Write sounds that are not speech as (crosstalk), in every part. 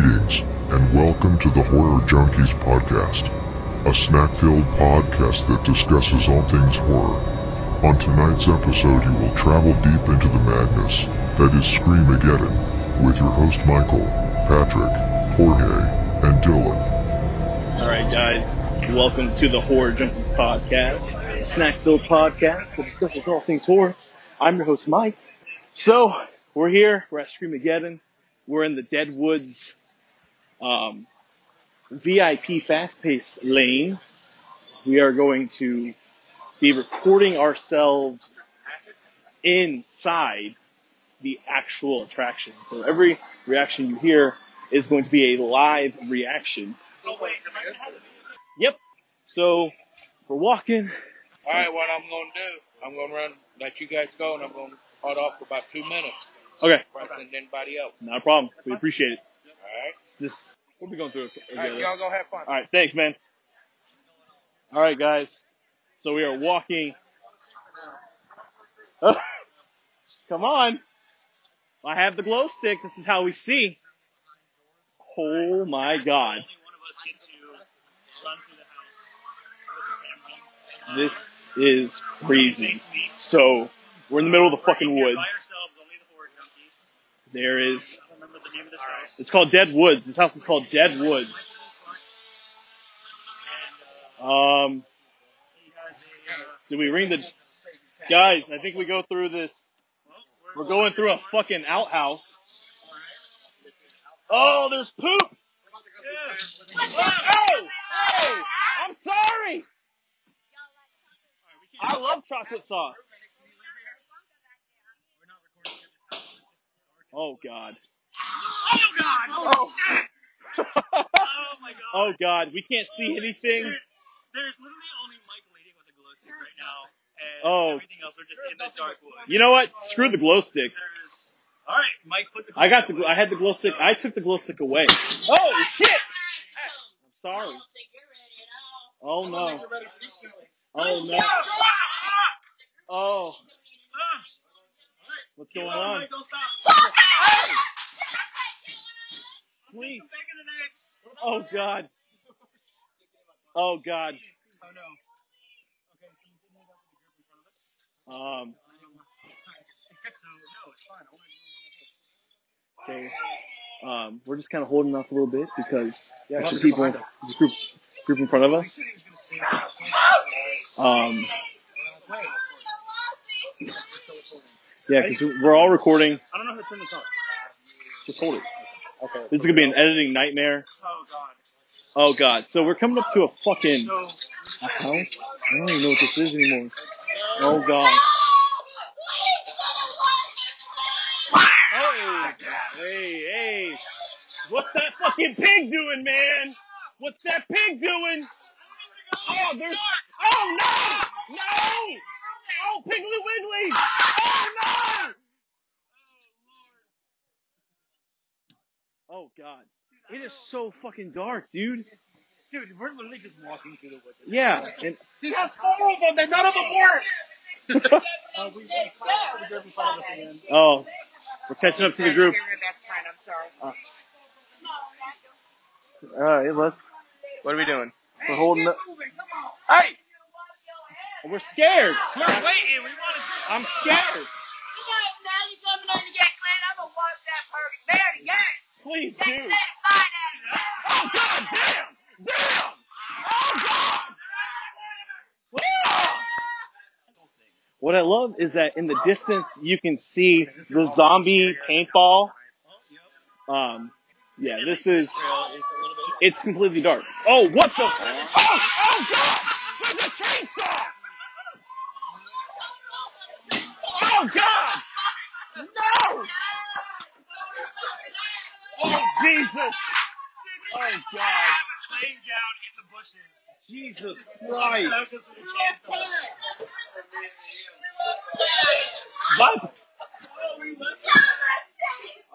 Greetings, and welcome to the Horror Junkies podcast, a snack-filled podcast that discusses all things horror. On tonight's episode, you will travel deep into the madness that is Screamageddon with your host Michael, Patrick, Jorge, and Dylan. All right, guys, welcome to the Horror Junkies podcast, a snack-filled podcast that discusses all things horror. I'm your host, Mike. So, we're here, we're at Screamageddon, we're in the Dead Woods um, VIP fast pace lane. We are going to be recording ourselves inside the actual attraction. So every reaction you hear is going to be a live reaction. Yep. So we're walking. All right, what I'm going to do, I'm going to run, let you guys go, and I'm going to cut off for about two minutes. Okay. Before I send anybody else. Not a problem. We appreciate it. All right. Just we'll be going through it. All right, y'all go have fun. All right, thanks, man. All right, guys. So we are walking. (laughs) Come on. I have the glow stick. This is how we see. Oh my god. This is crazy. So we're in the middle of the fucking woods. There is. It's called Dead Woods. This house is called Dead Woods. Um, do we ring the guys? I think we go through this. We're going through a fucking outhouse. Oh, there's poop. Oh, oh, I'm sorry. I love chocolate sauce. Oh God. Oh God! Oh. (laughs) Oh my God! oh God, we can't see anything. There- There's literally only Mike leading with a glow stick right now, and Oh. everything else are just in the dark woods. You know what? Screw the glow stick. There's. All right, Mike, put the. I got the. I had the glow stick. I took the glow stick away. Oh shit! I'm sorry. Oh no. Oh no. Oh, Ah! what's Keep going going, on? Please. Back in the next. Oh God. Oh God. Oh no. Okay, so you didn't have the group in front of us. Um. No, no, it's fine. I wanna- Okay. Um. We're just kind of holding off a little bit because there's some people. There's a group. Group in front of us. Um. Yeah, because we're all recording. I don't know how to turn this on. Just hold it. Okay. This is gonna be an editing nightmare. Oh God. Oh God. So we're coming up to a fucking So. a house. I don't even know what this is anymore. Oh God. Hey, hey, hey. What's that fucking pig doing, man? What's that pig doing? Oh, there's. Oh no! No! Oh, Piggly Wiggly! Oh Oh God. It is so fucking dark, dude. Dude, we're literally just walking through the woods. Yeah, and He has four of them, and none of them work. Uh, we we caught up to the group in front of us again. oh, we're catching up to the group. That's fine. I'm sorry. All right, let's. What are we doing? We're holding up. Hey! We're scared. We're waiting. We want to. I'm scared. Please, dude. Oh God, damn, damn. Oh God. What I love is that in the distance you can see the zombie paintball. Um, yeah, this is. It's completely dark. Oh, what the? Oh, oh God! There's a chainsaw! Oh God! No! Oh Jesus! Oh God! Laying down in the bushes. Jesus Christ! What?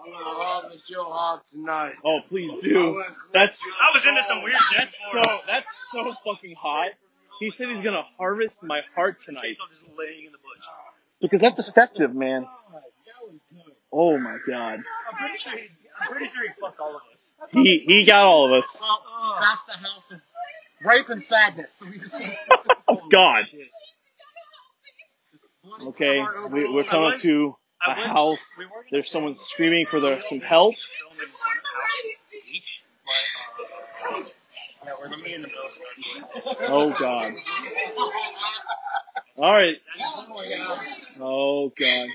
I'm gonna harvest your heart tonight. Oh, please do. That's I was into some weird shit that's so that's so fucking hot. He said he's gonna harvest my heart tonight Chainsaw just laying in the bush. because that's effective, man. Oh my god. I'm pretty sure he, I'm pretty sure he fucked all of us. He he got all of us. Well, uh, that's the house of rape and sadness. So we just Oh God. Okay, we, we're coming up to a house. There's someone screaming for their some help. Uh, yeah, we're gonna be in the middle. Oh God. All right. Oh God.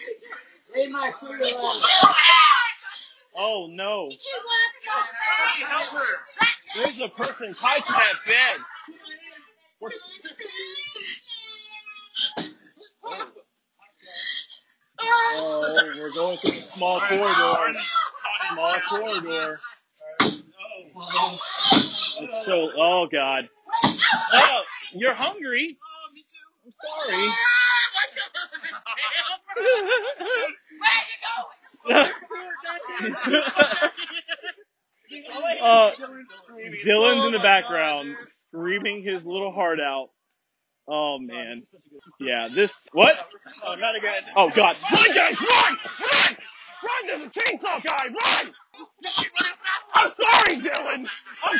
Oh no. There's a person tied to that bed. What's Oh, we're going through a small corridor. Small corridor. It's so. Oh God. Oh, you're hungry. I'm sorry. (laughs) (laughs) uh, Dylan's in the background screaming his little heart out. Oh man. Yeah, this what? Oh, not again. Oh god. Run guys, run! Run! Run! There's a chainsaw guy, run! I'm sorry, Dylan! I'm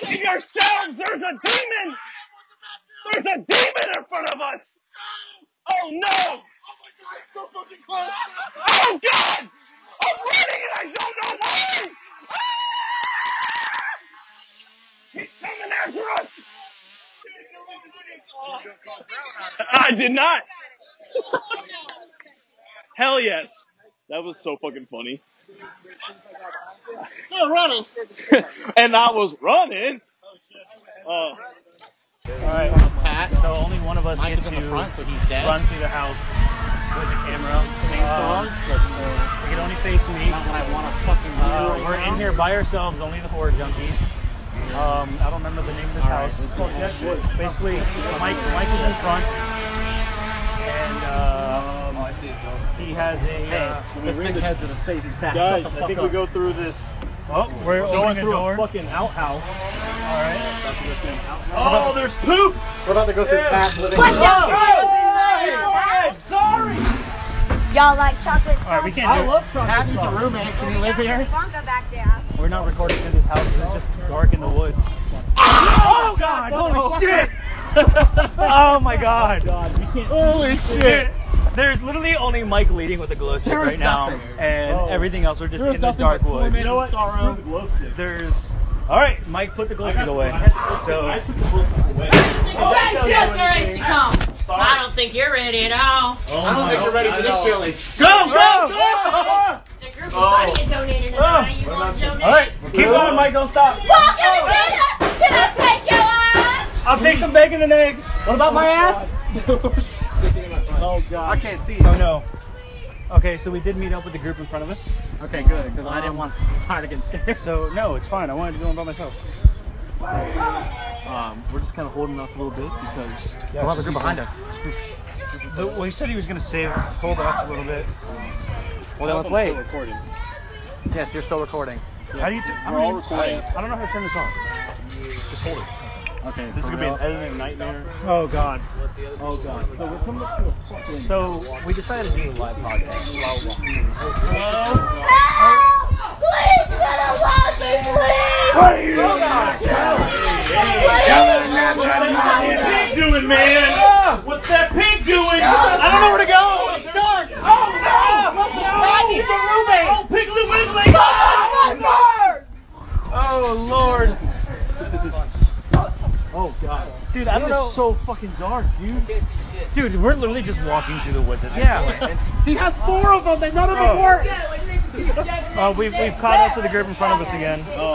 save yourselves! There's a demon! There's a demon in front of us! Oh no! Oh god! I'm running and I don't know why! He's coming after us! I did not! Hell yes! That was so fucking funny. (laughs) Yeah, running. (laughs) and I was running. Uh, All right. Pat. So only one of us Mike gets is to in the front, so he's dead. run through the house with the camera. Chainsaws. Um, That's uh, you can only face me. not what I want to fucking Uh, right we're now. in here by ourselves, only the horror junkies. Um, I don't remember the name of this All right, house. this is bullshit. Basically, Mike, Mike is in front, and uh, he has a. Hey, Uh, This big head's gonna save you fast. guys, I think up. we go through this. oh, we're Going opening a through door. a fucking outhouse. All right. Oh, there's poop! We're about to go through Yeah. Pat's living What's room. Oh, sorry! Y'all like chocolate? All right, we can't I do love chocolate Pat needs a roommate. Can you live here? Wonka back there. We're not recording in this house. It's just dark in the woods. Oh God, Holy holy shit! (laughs) Oh my God. God, we can't. Holy shit! There's literally only Mike leading with a glow stick There is right now, nothing. and Oh. everything else we're just There is in the nothing dark but woods. torment. You know what? Sorrow. Screw the glow stick. There's. All right, Mike, put the glow I stick away. I, So I took the glow stick away. That shit's ready to come. Sorry. I don't think you're ready at all. Oh I don't think you're ready for this know. chili. Go, go, go! Oh. The group Oh. of buddies donated tonight. You want to donate? all right, keep going, Mike. Don't stop. Walk in the. Can I take your eyes? I'll take some bacon and eggs. What about my oh, ass? (laughs) Oh god. I can't see. Oh no. Okay, so we did meet up with the group in front of us. Okay, good, because I didn't want to (laughs) start against scared. So no, it's fine. I wanted to go in by myself. Um, we're just kind of holding off a little bit because Yeah, what about the group behind us? The, well, he said he was gonna save, hold off a little bit. Well, then let's I'm wait. still recording. Yes, you're still recording. How do you? T- I We're don't all recording. I, I don't know how to turn this off. Just hold it. Okay. This is gonna be an editing nightmare. Oh God. Oh god. So we're coming up to a fucking. So we decided to do a live podcast. Help! Please, little Walkie, please. What are you pig doing, man? What's that pig doing? I don't know where to go. It's dark. Oh no! Listen, no! Pat needs a roommate. Oh, Piggly Wiggly! Oh Lord. Oh god. Dude, I don't know. so fucking dark, dude. Dude, we're literally just walking through the woods at this point. (laughs) He has four of them. They none of them Oh. work. (laughs) Uh, we've, we've caught up to the group in front of us again. Oh.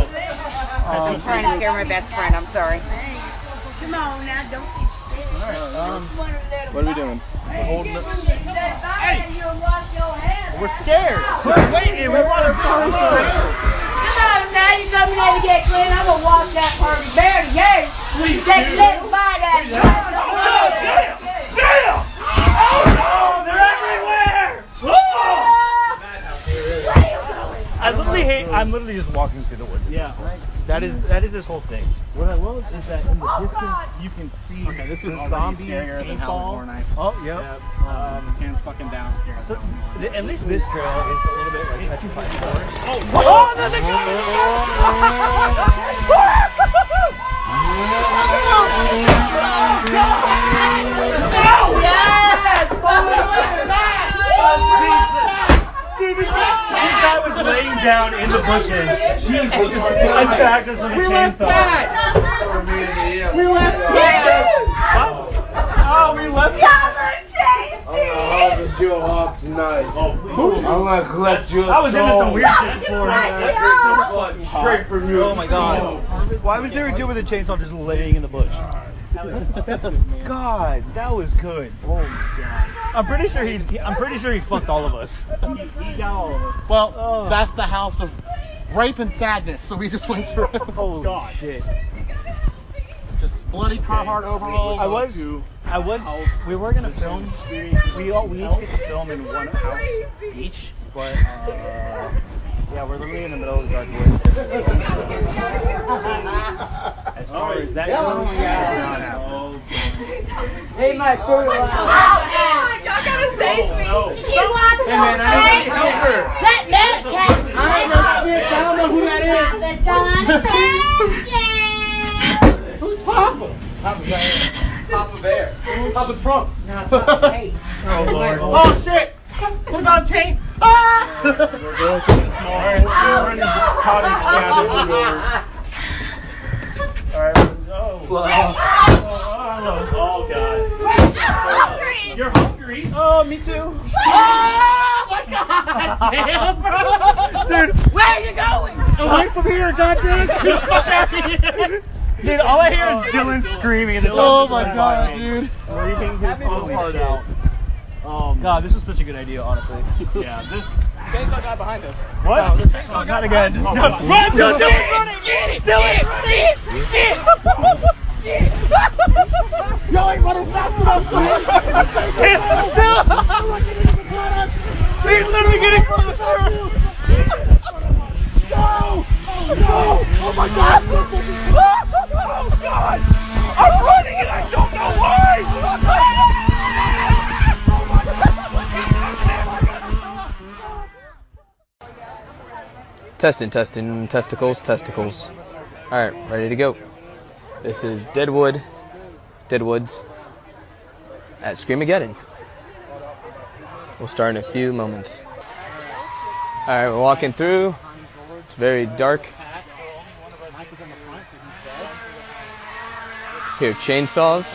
Um, (laughs) I'm trying to scare my best friend. I'm sorry. Come on now, don't be Um, what are we doing? We're holding this. Hey! You'll wash your hands. we're scared. We're waiting. We want to do Come on now, you come here to get clean. I'm gonna wash that perfect bear to you. Take a little bite out of Damn! Damn! Oh no! They're everywhere! Oh! I literally hate. I'm literally just walking through the woods. Yeah. That is that is this whole thing. What I love is that in the distance you can see Okay, this is the already zombie scarier than Hell paintball. Horror Nights. Oh, yep. Um, hands fucking down, scared. So th- at least this trail is a little bit like petrified forest. Oh, Oh, there's a Dude, this guy, (laughs) down in the bushes. Jesus. Attacked us with a chainsaw. We left Oh, we left. Gonna you off tonight. I'm gonna collect your I was into some weird shit before. Straight from you. Oh my god. Oh. Why was there a dude with a chainsaw just laying in the bush? (laughs) God, that was good. Oh my god. I'm pretty sure he. he- I'm pretty sure he fucked all of us. (laughs) He, he got all of us. Well, Oh. that's the house of rape and sadness. So we just went through. Holy god. shit. Just bloody Carhartt overalls. I was. I was. We were gonna film. We all we each get to film in one house each, but uh, yeah, we're literally in the middle of the dark woods. (laughs) As far as that goes, it's not happening. They might put it out. Y'all gotta save me. You want Hey man, I need to help her. That man cat. I ain't no snitch. I don't know who that (laughs) is. Who's Papa? Papa Bear. Papa Trump. (laughs) Oh lord. Oh shit! Put him on tape. Ah! We're going to the small. We're in the cottage cabin door. Alright. Oh. Oh, oh, God. You're hungry? Oh, me too. Oh my god! Damn, bro! Dude, Where are you going? away from here, goddamn! Get the fuck out of here! Dude, all I hear is Dylan screaming top Oh my god, dude. Screaming his whole heart out. Um, God, this was such a good idea, honestly. (laughs) yeah, this. Chainsaw guy behind us. What? Oh, not again. (laughs) No. Run, Dylan! Dylan, run it! Get it! Dylan! Get it! Get it! Yo, (laughs) ain't running fast enough! He's literally getting closer! Oh, no! Oh, no! Oh my god! Oh God! I'm running and I don't know why! Testing, testing, testicles, testicles. Alright, ready to go. This is Deadwood, Deadwoods at Screamageddon. We'll start in a few moments. Alright, we're walking through. It's very dark. Here, chainsaws.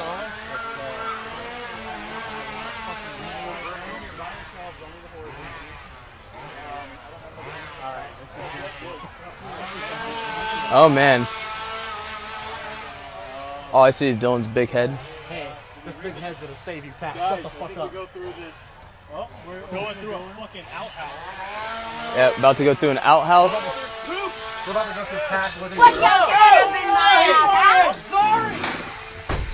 Oh man. All I see is Dylan's big head. Hey, this big head's gonna save you, Pat. Shut the fuck up. Go through this. Oh, we're going through a fucking outhouse. Yeah, about to go through an outhouse. We're about to go through Pat living What y'all got up in my house?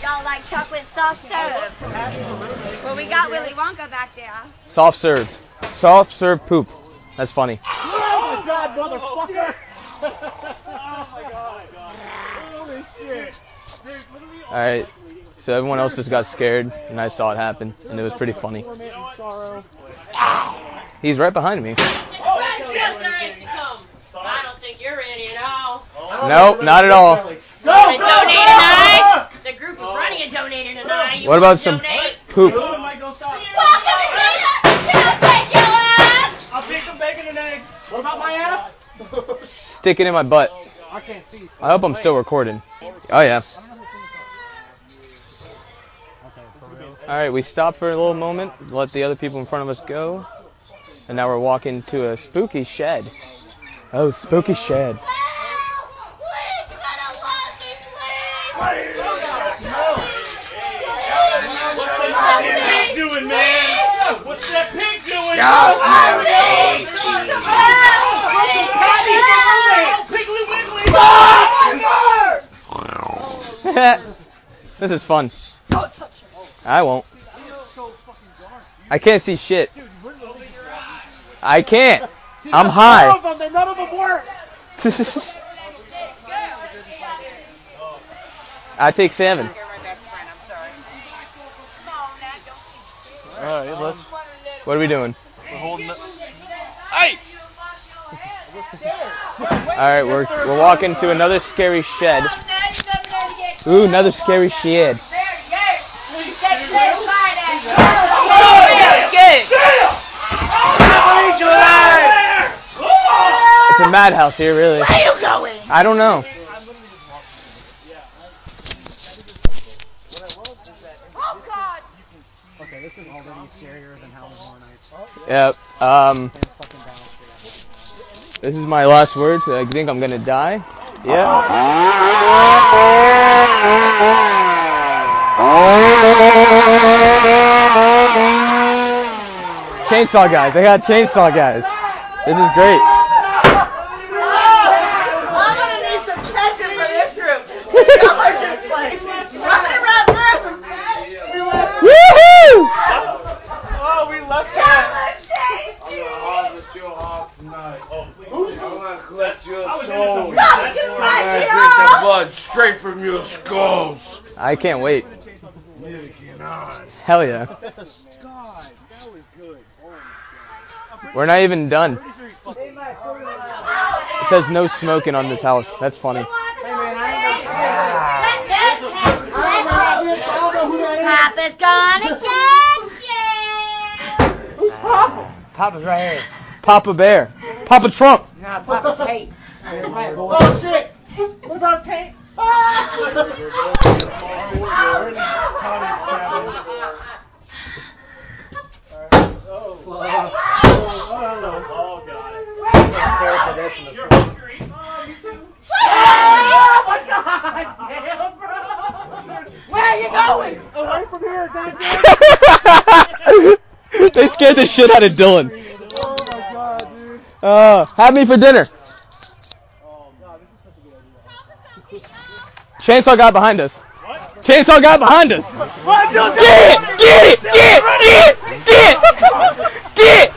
Y'all like chocolate soft serve? Well, we got Willy Wonka back there. Soft served. Soft served poop. That's funny. Oh my god, motherfucker! (laughs) oh my god. Holy shit. Alright. So everyone else just got scared and I saw it happen and it was pretty funny. Torment and sorrow. He's right behind me. That shit there is to come. I don't think you're ready at all. Oh. Nope, not at all. Want to donate tonight? The group is running a donator tonight. You What about some donate? poop? I'll take some bacon and eggs. What about my ass? Stick it in my butt. I can't see. I hope I'm still recording. Oh yeah. Alright, we stopped for a little moment, let the other people in front of us go. And now we're walking to a spooky shed. Oh, spooky shed. Doing? (laughs) this is fun. I won't. I can't see shit. I can't. I'm None high. of them, they- none of them work. I take salmon. You're my best friend. I'm sorry. All right, let's. What are we doing? We're holding. The, Hey! All right, we're we're walking to another scary shed. Ooh, another scary shed. It's a madhouse here, really. Where are you going? I don't know. Oh God! Okay, this is already scarier than Halloween Nights. Yep. Um, this is my last words. I think I'm gonna die. Yeah. Chainsaw guys. I got chainsaw guys. This is great. I'm gonna need some ketchup for this group. Y'all are just like running around the room. Woohoo! oh, we left I'm gonna harvest your heart tonight. Oh, I'm gonna collect your I was into soul. No, that's you. I'm gonna drink the blood straight from your skulls. I can't wait. Neither can I. Hell yeah. We're not even done. It says no smoking on this house. That's funny. Papa's gonna (laughs) get you. (laughs) Papa's right here. Papa Bear. Papa Trump. Nah, Papa Tate. Oh shit! What about Tate? Oh god. Oh my god! Damn, bro! Where are you going? Away from here, (laughs) goddamn! they scared the shit out of Dylan. Oh my god, dude. Uh, have me for dinner. Chainsaw guy behind us. Chainsaw guy behind us. Get it! Get it! Get it! Get it! Get it!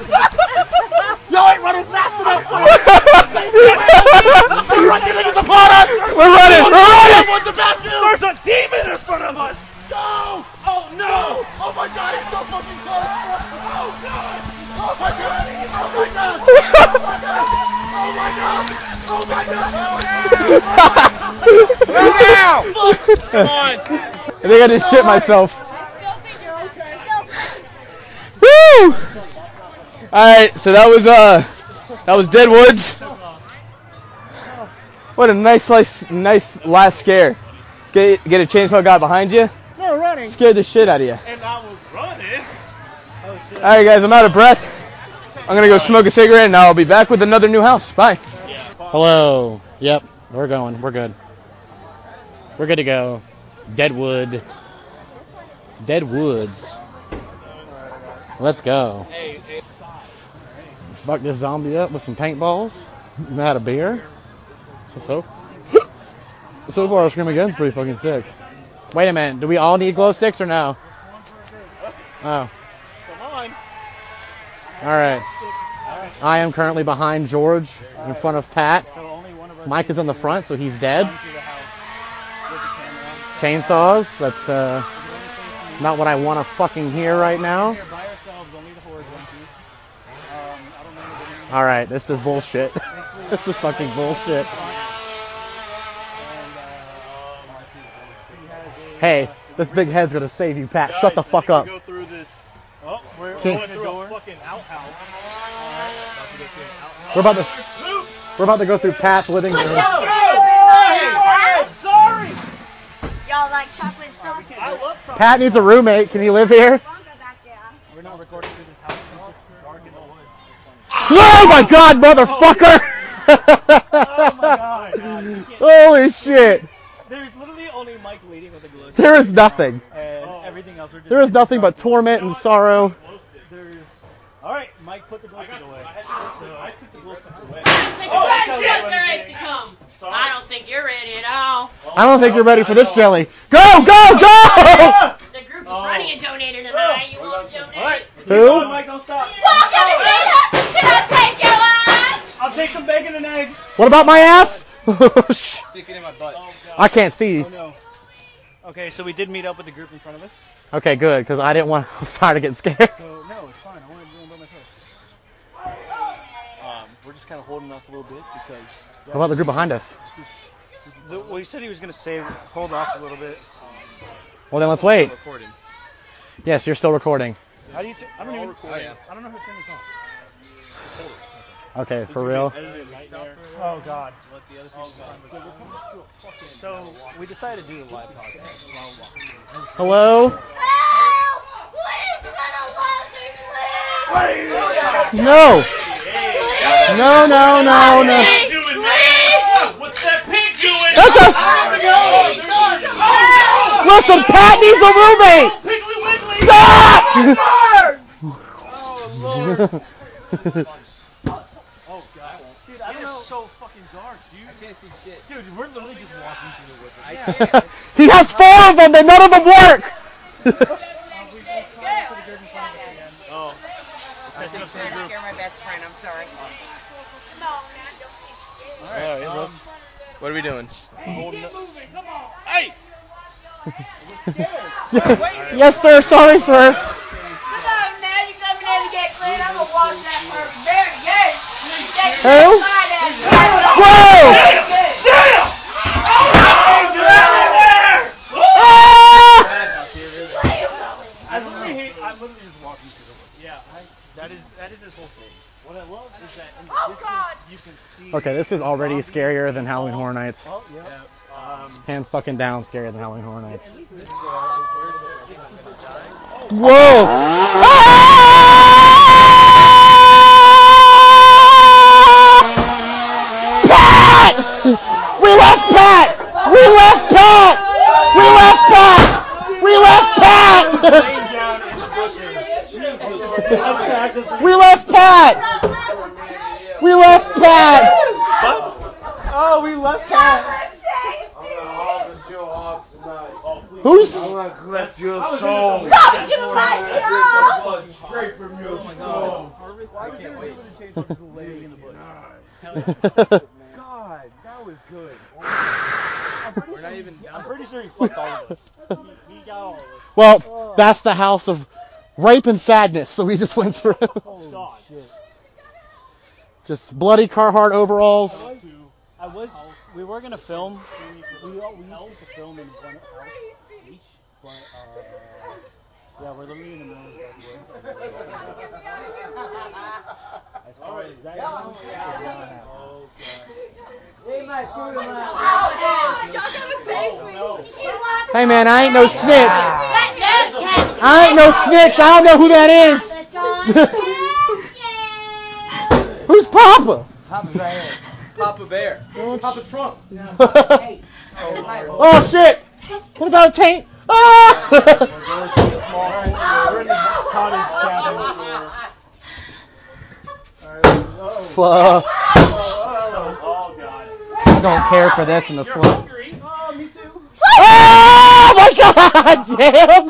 Y'all ain't running fast enough for (laughs) We're running into the pot. We're running. We're running. What's the bathroom? There's a demon in front of us! No! Oh no! Oh my god, he's so fucking close! Oh god! Oh my god! Oh my god! Oh my god! Oh my god! Come on. I think I just shit myself. Woo! All right, so that was uh, that was Dead Woods. What a nice, nice, nice last scare. Get get a chainsaw guy behind you. No running. Scared the shit out of you. And I was running. All right, guys, I'm out of breath. I'm gonna go smoke a cigarette, and I'll be back with another new house. Bye. Hello. Yep, we're going. We're good. We're good to go. Deadwood. Dead Woods. Let's go. Fuck this zombie up with some paintballs. (laughs) Had a beer. So so. (laughs) So far, Screamageddon's pretty fucking sick. Wait a minute. Do we all need glow sticks or no? Oh. All right. I am currently behind George in front of Pat. Mike is on the front, so he's dead. Chainsaws. That's uh, not what I want to fucking hear right now. All right, this is bullshit. (laughs) this is fucking bullshit. Hey, this big head's gonna save you, Pat. Shut the fuck up. Go through this. Oh, we're Can't- going through a fucking outhouse. We're about to we're about to go through Pat's living room. Sorry. Y'all like chocolate sauce? I love Pat needs a roommate. Can he live here? We're not recording through this house. It's dark in the woods. Oh my god, motherfucker! Oh (laughs) Holy shit! There's literally only Mike waiting with a glow. There is nothing. And everything else are just. There is nothing but torment and sorrow. There's. All right, Mike, put the glow stick away. So I took the glow away. Think Oh, about that's shit how there you is to come. I don't think you're ready at all. I don't think you're ready for this jelly. Go, go, go! The group of Ronnie oh. donated tonight. You want to donate? Who? Come on, Mike, don't stop. Can I take your ass? I'll take some bacon and eggs. What about my ass? (laughs) Oh, stick it in my butt. Oh, I can't see. Oh no. Okay, so we did meet up with the group in front of us. Okay, good, because I didn't want (laughs) Sarah to get scared. So no, it's fine. I wanted to go by myself. Um, we're just kind of holding off a little bit because. How about the group behind us? The, well, he said he was going to save, hold off a little bit. Well, then let's wait. Recording. Yes, you're still recording. How do you? T- I don't We're all even. recording. I don't know how to turn this on. Okay, for real. Oh God. So we decided to do a live podcast. while. Hello? No. No, no, no, no. What's that pig doing? That's a- Listen, Pat needs a roommate. Stop! Oh (laughs) God. Dude, I don't know. so fucking dark, dude. I can't see shit. Dude, we're literally just walking through the woods. I (laughs) can't. he has four of them, and none of them work. (laughs) Oh. I'm trying to scare my best friend. I'm sorry. No, All right, um, let's- what are we doing? Hey! get moving. Come on. Hey. yes, sir. Sorry, sir. Come on, now you coming in to get clean. I'm gonna wash that person there again. Who? Whoa! Damn! I literally hate. I'm literally just walking through the woods. Yeah, I, that is that is his whole thing. What I love is that in the distance you can see. Okay, this is already scarier than Halloween Horror Nights. Oh yeah. Um, Hands fucking down, scarier than Halloween Horror Nights. Whoa! Whoa! Pat! We left Pat! We left Pat! We left Pat! We left Pat! (laughs) We left Pat! We left Pat! Oh, we left Pat. I'm gonna harvest your heart tonight. Who's- I'm gonna collect your soul. No, get away! The blood straight from your skull. I can't wait. laying in the bush. God, that was good. We're not even. I'm pretty sure he fucked all of us. He, he got all of us. Well, that's the house of rape and sadness, so we just went through. (laughs) Oh. Just bloody Carhartt overalls. I was. We were gonna film. We all we each to film in one house each, but uh, yeah, we're living in the middle of the woods. As far as that goes, it did not happen. Leave my food alone. Hey man, I ain't no snitch. I ain't no snitch. I don't know who that is. Who's Papa? Papa's right here. Papa Bear. Papa Trump. (laughs) Oh, oh shit! What about a taint? Ah! We're in the cottage. Fuck. Oh god. I don't care for this in the slightest. Oh. Oh my god! Damn!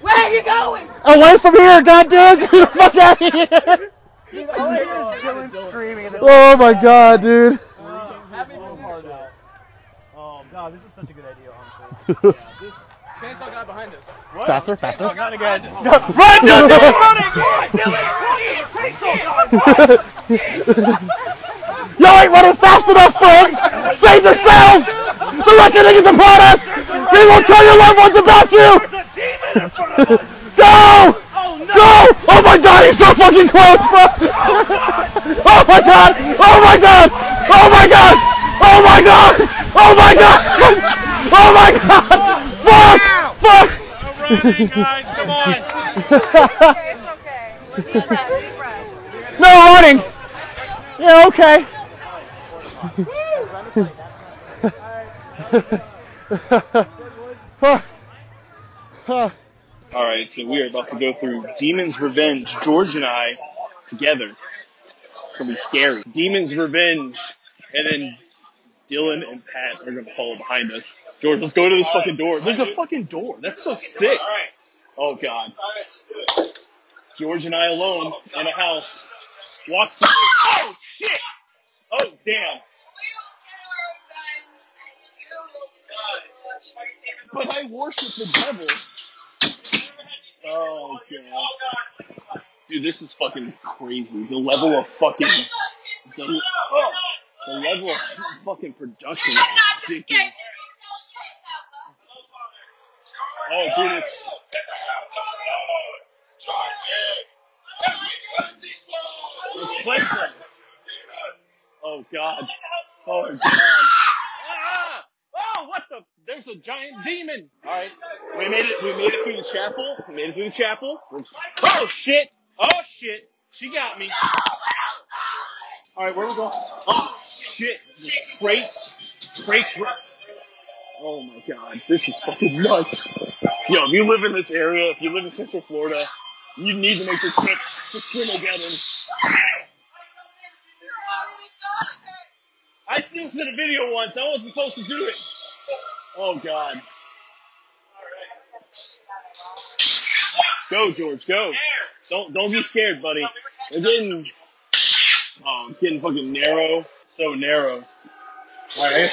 Where are you going? Away from here, goddamn! (laughs) Get the fuck out of here! Dude, all I hear is Dylan screaming. in the- Oh my god, dude! Happy little. Oh god, this is such a good idea, honestly. Yeah, this Chainsaw guy behind us. What? Faster, faster. Chainsaw gun again. (laughs) Run, Dylan, (laughs) Dylan, Y'all ain't running fast enough, friends! Save yourselves! The reckoning is upon us! We will tell your loved ones about you! Go! (laughs) Go! Oh my god, he's so fucking close, bro! Oh, oh my god! Oh my god! Oh my god! Oh my god! Oh my god! Oh my god! Fuck! Fuck! Running, guys, come on. No running! Yeah, okay. (laughs) All right, so we are about to go through Demon's Revenge. George and I together. It's gonna be scary. Demon's Revenge, and then Dylan and Pat are gonna follow behind us. George, let's go to this fucking door. There's a fucking door. That's so sick. Oh god. George and I alone in a house. Walks through. Oh shit! Oh damn. but I worship the devil. Oh god. Dude, this is fucking crazy. The level of fucking the, oh, the level of fucking production is ridiculous. Oh dude, it's Let's play some. Oh god. Oh god. Ah! Oh, what the? There's a giant demon. All right, we made it. We made it through the chapel. We made it through the chapel. Oh shit! Oh shit! She got me. All right, where we going? Oh shit! Crates, crates. Oh my god, this is fucking nuts. Yo, if you live in this area, if you live in Central Florida, you need to make the trip to Screamageddon. I still did a video once. I wasn't supposed to do it. Oh god. Go, George, go. Don't don't be scared, buddy. We're getting oh, it's getting fucking narrow. So narrow. Alright.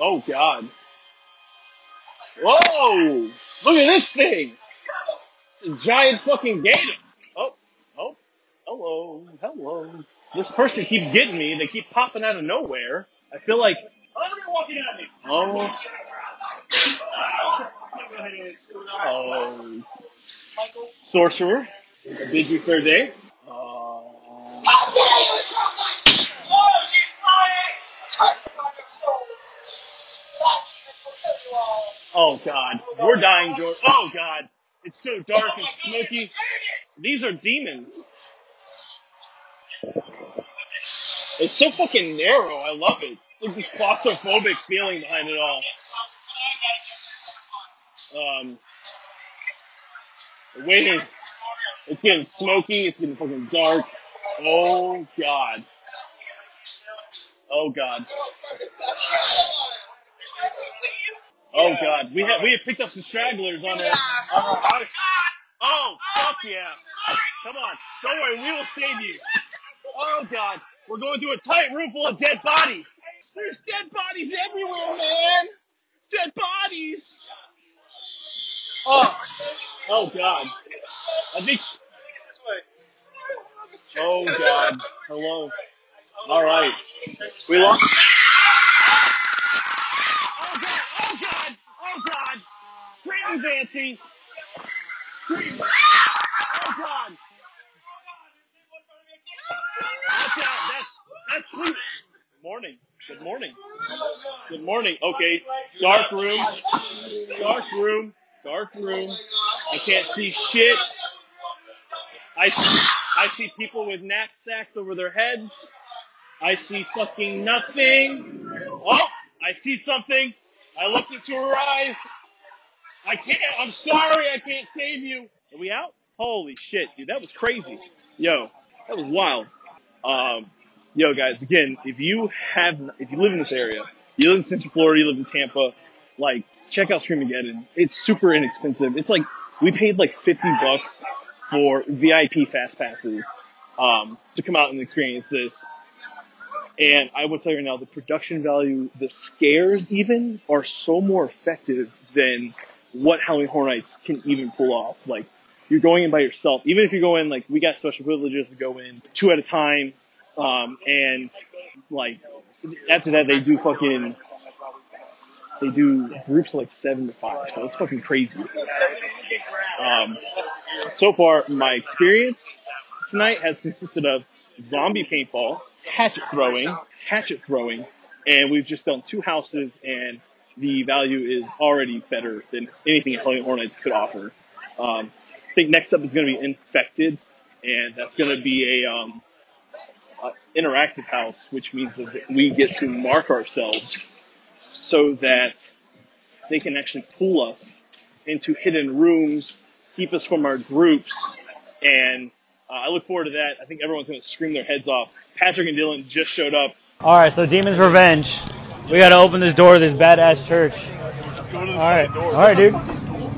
Oh god. Whoa! Look at this thing! A giant fucking gator. Oh, oh, hello, hello. This person keeps getting me. They keep popping out of nowhere. I feel like oh, oh. oh, sorcerer. I bid you fair day. Uh, oh god, we're dying, George. Oh god, it's so dark and smoky. These are demons. It's so fucking narrow. I love it. Like this claustrophobic feeling behind it all. Um, wait, it's getting smoky. It's getting fucking dark. Oh god. Oh god. Oh god. We have we have picked up some stragglers on our our hike. Oh fuck yeah. Come on. Don't worry. We will save you. Oh god. We're going through a tight room full of dead bodies. There's dead bodies everywhere, man. Dead bodies. Oh. Oh god. I think. Oh, oh god. Hello. All right. We lost. Oh god. Oh god. Oh god. Screaming Fancy. Screaming. Oh god. Watch out. That's that's Cleveland. Morning. Good morning. Good morning. Okay. Dark room. Dark room. Dark room. I can't see shit. I see, I see people with knapsacks over their heads. I see fucking nothing. Oh, I see something. I looked into her eyes. I can't. I'm sorry. I can't save you. Are we out? Holy shit, dude. That was crazy. Yo, that was wild. Um, yo, guys. Again, if you have, if you live in this area, you live in Central Florida, you live in Tampa, like check out Screamageddon. It's super inexpensive. It's like we paid like 50 bucks for VIP fast passes um, to come out and experience this. And I will tell you right now, the production value, the scares even, are so more effective than what Halloween Horror Nights can even pull off. Like, you're going in by yourself. Even if you go in, like, we got special privileges to go in two at a time. Um, and, like, after that, they do fucking, they do groups like seven to five. So it's fucking crazy. Um, so far, my experience tonight has consisted of zombie paintball, hatchet throwing, hatchet throwing, and we've just done two houses, and the value is already better than anything Horror Nights could offer. Um, I think next up is going to be Infected, and that's going to be a um, uh, interactive house, which means that we get to mark ourselves so that they can actually pull us into hidden rooms, keep us from our groups, and uh, I look forward to that. I think everyone's going to scream their heads off. Patrick and Dylan just showed up. All right, so Demon's Revenge. We got to open this door to this badass church. All right, all right, dude.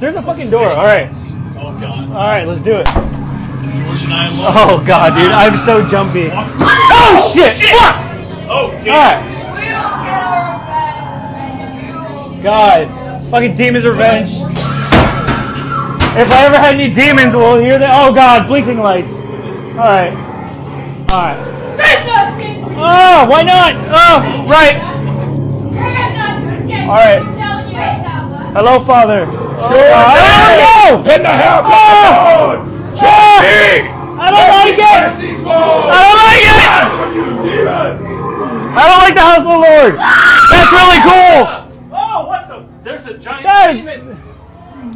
There's a fucking door. All right, Oh god. all right, let's do it. George and I love Oh god, dude, I'm so jumpy. Oh shit! Fuck! Oh All God. Fucking Demon's Revenge. If I ever had any demons, we'll hear they. Oh God, blinking lights. All right. All right. Oh, why not? Oh, right. All right. Hello, Father. Sure. Oh, no! In the house of Oh! the Lord. Oh! I don't like it. I don't like it. I don't like the house of the Lord. That's really cool. Oh, what the? There's a giant Guys. demon.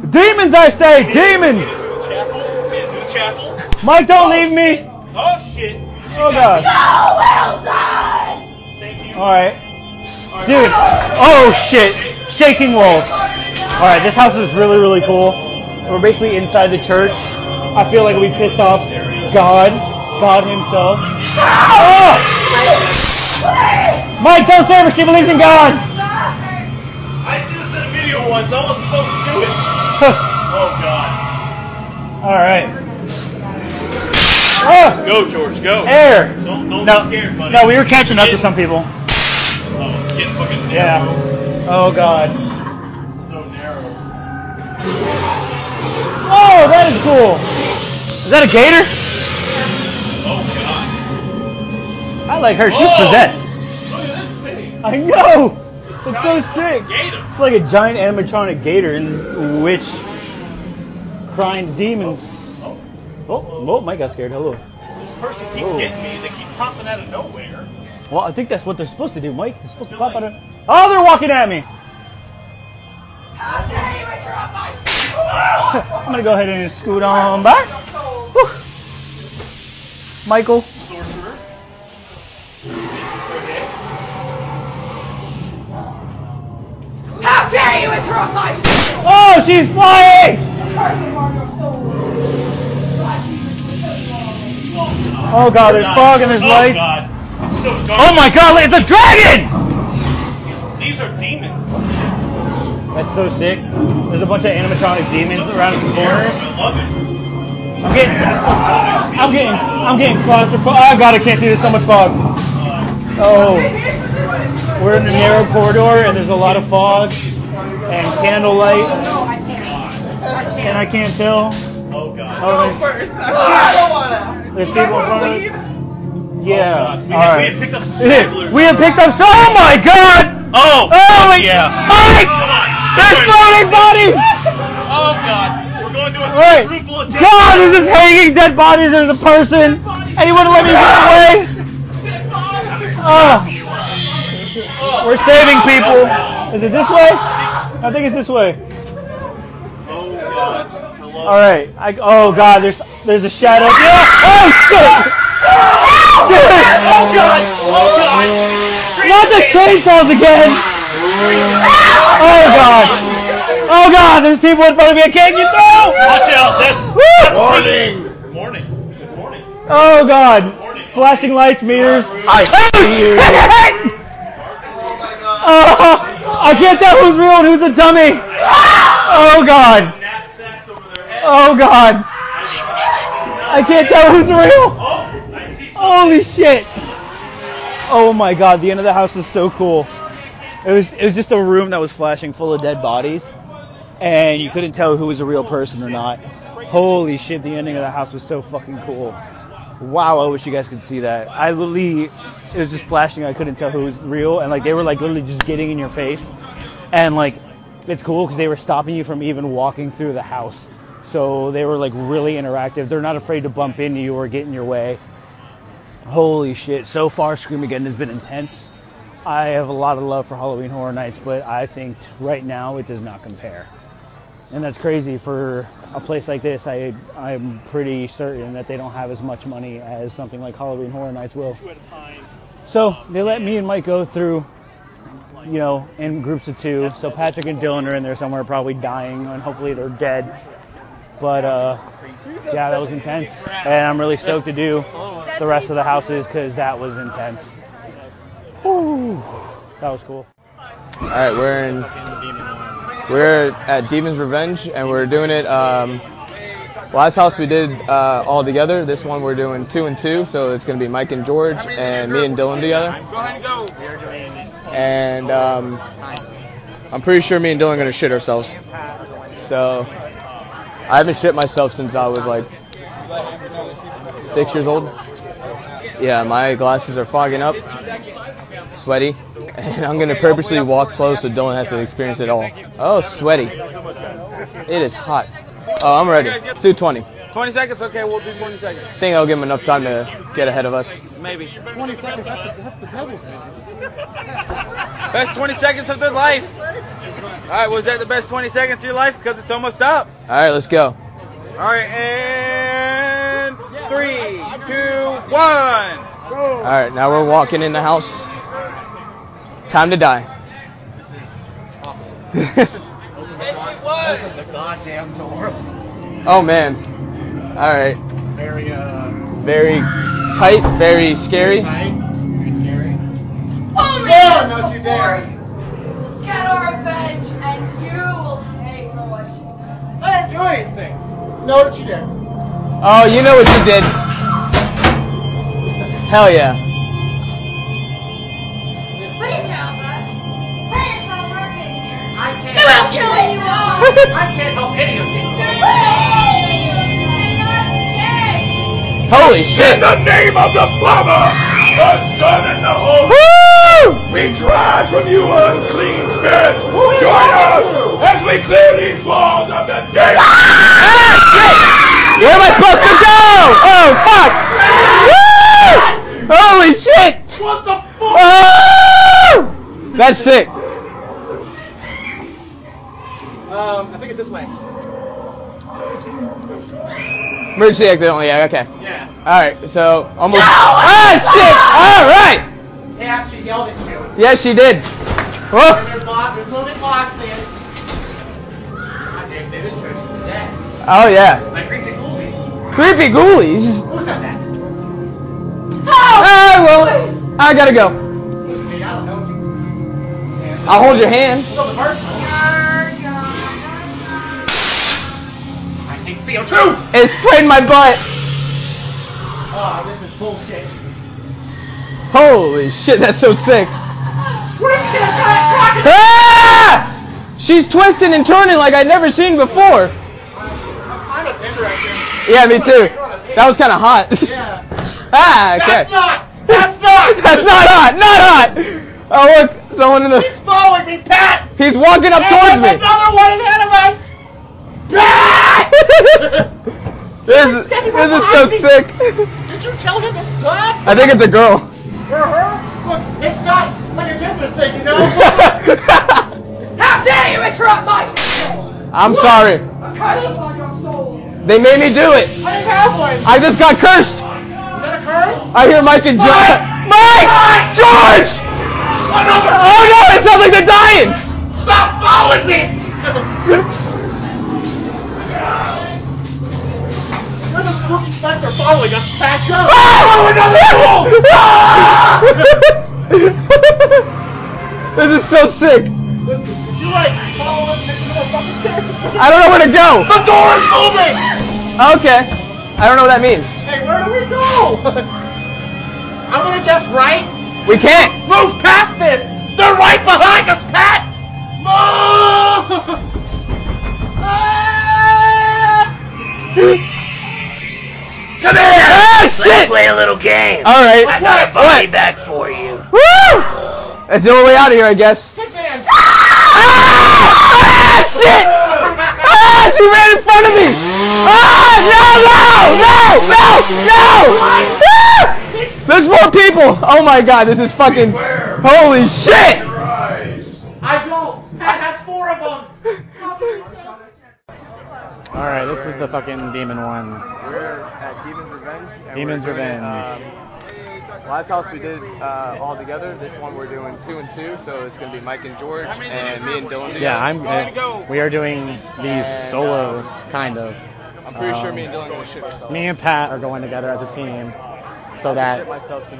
Demons, I say, demons. Chapel. Yeah, the chapel. Mike, don't leave me. Oh, oh shit. Oh God. well done! Thank you. All right, dude. Oh shit, shaking walls. All right, this house is really really cool. We're basically inside the church. I feel like we pissed off God, God Himself. Oh! Mike, don't say her. She believes in God. I see this in a video once. I was supposed to do it. oh god. All right. Oh, Go, George. Go. air. Don't, don't No, be scared, buddy. no, we were catching up to some people. Oh, it's getting fucking Yeah. Oh God. So narrow. Oh, that is cool. Is that a gator? Oh god. I like her. She's Oh! possessed. Look at this thing. I know. It's so sick. Gator. It's like a giant animatronic gator in which crying demons. Oh oh, oh, oh, oh, Mike got scared. Hello. This person keeps Whoa. getting me. They keep popping out of nowhere. Well, I think that's what they're supposed to do, Mike. They're supposed to pop out of. Oh, they're walking at me. How dare you interrupt my (laughs) I'm gonna go ahead and scoot on back. Whew. Michael. Oh, she's flying. Curse upon your soul. Oh God, there's fog and there's oh, lights. god. It's so dark. Oh my God, it's a dragon. These are demons. That's so sick. There's a bunch of animatronic demons around the corners. I love it. I'm getting, I'm getting, I'm getting claustrophobic. Oh God, I can't see. There's so much fog. Uh, oh, we're in a narrow corridor and there's a lot of fog and candlelight, oh, and I can't tell. Oh god. Oh, First, (laughs) I don't wanna. there's people in front of us. Yeah. Oh, we, All had, we right. had picked up (laughs) stragglers. We have picked up. So, oh my God! Oh. Oh my yeah. Mike! There's floating bodies! Oh god. We're going to a Right. quadruple attack. God, there's just hanging dead bodies. There's a person. And you wouldn't let me get ah! away. Oh. We're saving people. Oh, Is it this way? I think it's this way. Oh god. Hello. All right. I, oh God, there's there's a shadow. Yeah. Oh shit! Dude. Oh god. Oh god. Not the chainsaws again. Oh God. Oh God, there's people in front of me. I can't get through. Watch out. That's. Woo! Morning. Good morning. Good morning. Oh God. Flashing lights, meters. I Oh shit! Oh, I can't tell who's real and who's a dummy. Oh God. Oh God. I can't tell who's real. Holy shit. Oh my God. The end of the house was so cool. It was it was just a room that was flashing full of dead bodies, and you couldn't tell who was a real person or not. Holy shit! The ending of the house was so fucking cool. Wow, I wish you guys could see that. I literally, it was just flashing. I couldn't tell who was real, and like they were like literally just getting in your face, and like it's cool because they were stopping you from even walking through the house. So they were like really interactive. They're not afraid to bump into you or get in your way. Holy shit! So far, Screamageddon has been intense. I have a lot of love for Halloween Horror Nights, but I think right now it does not compare. And that's crazy for a place like this. I I'm pretty certain that they don't have as much money as something like Halloween Horror Nights will. So they let me and Mike go through, you know, in groups of two. So Patrick and Dylan are in there somewhere, probably dying, and hopefully they're dead. But uh, yeah, that was intense, and I'm really stoked to do the rest of the houses because that was intense. Woo, that was cool. All right, we're in. We're at Demon's Revenge, and we're doing it. Um, last house we did uh, all together. This one we're doing two and two, so it's going to be Mike and George, and me and Dylan together. Go ahead and go. And um, I'm pretty sure me and Dylan are gonna shit ourselves. So I haven't shit myself since I was like six years old. Yeah, my glasses are fogging up, sweaty, (laughs) and I'm gonna purposely walk slow so Dylan has to experience it all. Oh, sweaty. It is hot. Oh, I'm ready. Let's do 20. 20 seconds? Okay, we'll do 20 seconds. I think I'll give him enough time to get ahead of us. Maybe. 20 seconds, that's the, that's the devil's (laughs) minute. Best 20 seconds of their life. All right, was that the best 20 seconds of your life? Because it's almost up. All right, let's go. All right, and three, two, one. All right, now we're walking in the house. Time to die. The goddamn door. oh man. All right. Very, uh, Very tight, very scary. tight. Very scary. Only No, don't you dare. Get our revenge, and you will pay for what you done. I didn't do anything. No, what you did. Oh, you know what you did. Hell yeah. Please help us. Hey, it's not working here. I can't No, I'm help killing you all. I can't help any of you. Holy shit. In the name of the Father, the Son, and the Holy Woo! We drive from you unclean spirits. Join us as we clear these walls of the dead. Ah, shit! Where am I supposed to go? Oh, fuck! Woo! Holy shit! What the fuck? Oh! That's sick. Um, I think it's this way. Emergency exit only, yeah, okay. Yeah. Alright, so almost. ah, shit! Alright! They actually yelled at you. Yes, she did. And Whoa! they're, bo- they're moving boxes. I dare say this church is. Oh, yeah. Like creepy ghoulies. Creepy ghoulies. Who said that? Ah, well, I gotta go. Listen, dude, I don't know you. I'll hold your hand. Well, the first one. I take CO2! It sprayed my butt. Oh, this is bullshit. Holy shit, that's so sick. We're just gonna try and! Ah! She's twisting and turning like I'd never seen before. I'm kind of interested. Yeah, me too. That was kind of hot. (laughs) Yeah. Ah, okay. That's not! That's not! That's not hot. Not hot. Oh look, someone in the. He's following me, Pat! He's walking up And towards me. another one ahead of us! Pat! (laughs) This is this is so sick. Did you tell him to stop? I think it's a girl. For her? Look, it's not like a gender thing, you know? (laughs) How dare you interrupt my soul? I'm sorry. Your soul. They made me do it. I didn't have one. I just got cursed. I hear Mike and George. (laughs) Mike! George! Oh no! It sounds like they're dying. Stop following me! You're the spooky specter following us, Pat. Go! Oh, this is so sick. Listen, did you like follow us next the fucking stairs or something? I don't know where to go. The door is moving! Okay. I don't know what that means. Hey, where do we go? (laughs) I'm gonna guess right. We can't. Move past this! They're right behind us, Pat! Move! (laughs) Ah! Come here. Ah, shit! play a little game. All right. I got a body bag for you. Woo! That's the only way out of here, I guess. Hitman! Ah, shit! Ah, she ran in front of me! Ah, no, no, no, no, no! Ah! There's more people! Oh my god, this is fucking. Holy shit! I don't! Pat has four of them! Alright, this is the fucking demon one. We're at Demon's Revenge. Demon's we're Revenge. Um, last house we did uh, all together. This one we're doing two and two, so it's gonna be Mike and George and me and Dylan. Yeah. I'm. Uh, we are doing these solo, kind of. I'm pretty sure Um, me and Dylan are gonna shit ourselves. Me and Pat are going together as a team, so that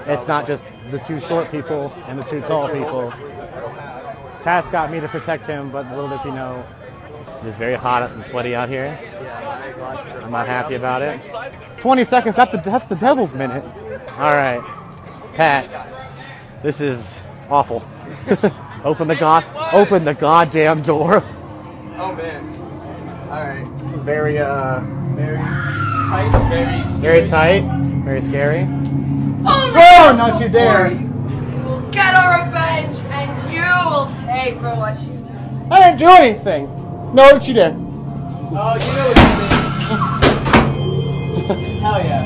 it's not just the two short people and the two tall people. Pat's got me to protect him, but little does he know, it's very hot and sweaty out here. I'm not happy about it. 20 seconds, that's the, that's the devil's minute. All right, Pat, this is awful. (laughs) Open the god. Open the goddamn door. Oh man. Alright. This is very, uh, very tight, very Very tight. Very scary. Oh, Whoa! Not you dare. We'll get our revenge, and you will pay for what you did. I didn't do anything. No, don't you dare. Oh, you know what you did. (laughs) Hell yeah.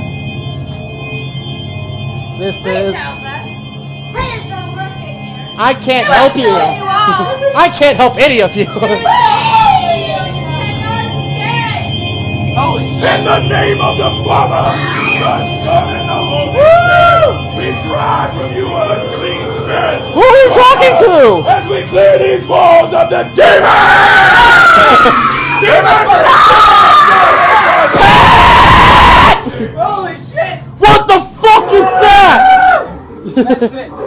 This Please is. help us. Please don't look in here. I can't help you. (laughs) I can't help any of you. Holy In the name of the Father, the Son, the Holy Spirit, we drive from you unclean spirits. Who are you talking to? As we clear these walls of the demons! Demon (laughs) Holy shit! What the fuck is that? That's it. (laughs)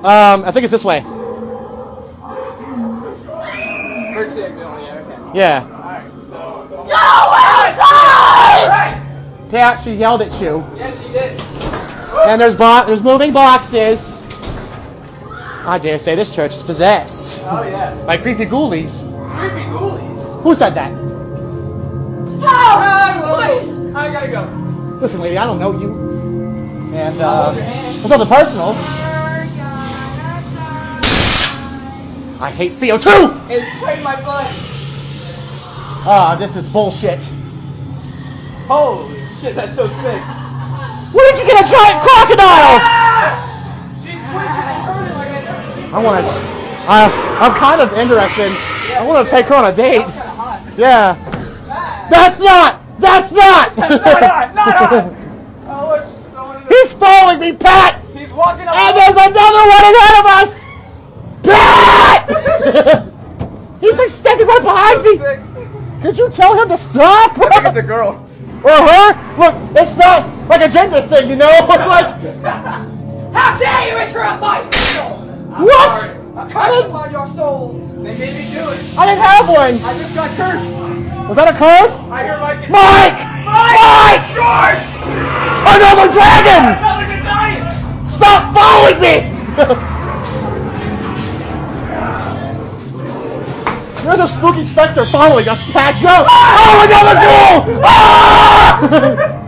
Um, I think it's this way. First exit only, yeah, okay. Alright, so. Pat, she yelled at you. Yes, she did. And there's bo- there's moving boxes. I dare say this church is possessed Oh yeah. by creepy ghoulies. Creepy ghoulies. Who said that? Oh, please! I gotta go. Listen, lady, I don't know you. And uh, Hold your it's nothing personal. I hate CO2. It's spraying my blood. Ah, this is bullshit. Holy shit, that's so sick. Where did you get a giant crocodile? She's twisting and turning like I never seen. I want to. Uh, I'm kind of interested. I want to take her on a date. Kind of hot. Yeah. That's not. That's not. Not not hot. Look, someone in the- He's following me, Pat. He's walking up. And there's another one ahead of us. Pat. (laughs) He's like standing right behind me. Could you tell him to stop? I think it's a girl. Or her? Look, it's not like a gender thing, you know? (laughs) It's like How dare you interrupt my soul? what? A curse upon your souls. They made me do it. I didn't have one. I just got cursed. Was that a curse? I hear Mike. and- Mike! Mike! George! Another dragon! Another Goliath! Stop following me! (laughs) There's a spooky specter following us, Pat. Go! Oh, another ghoul! Ah! (laughs)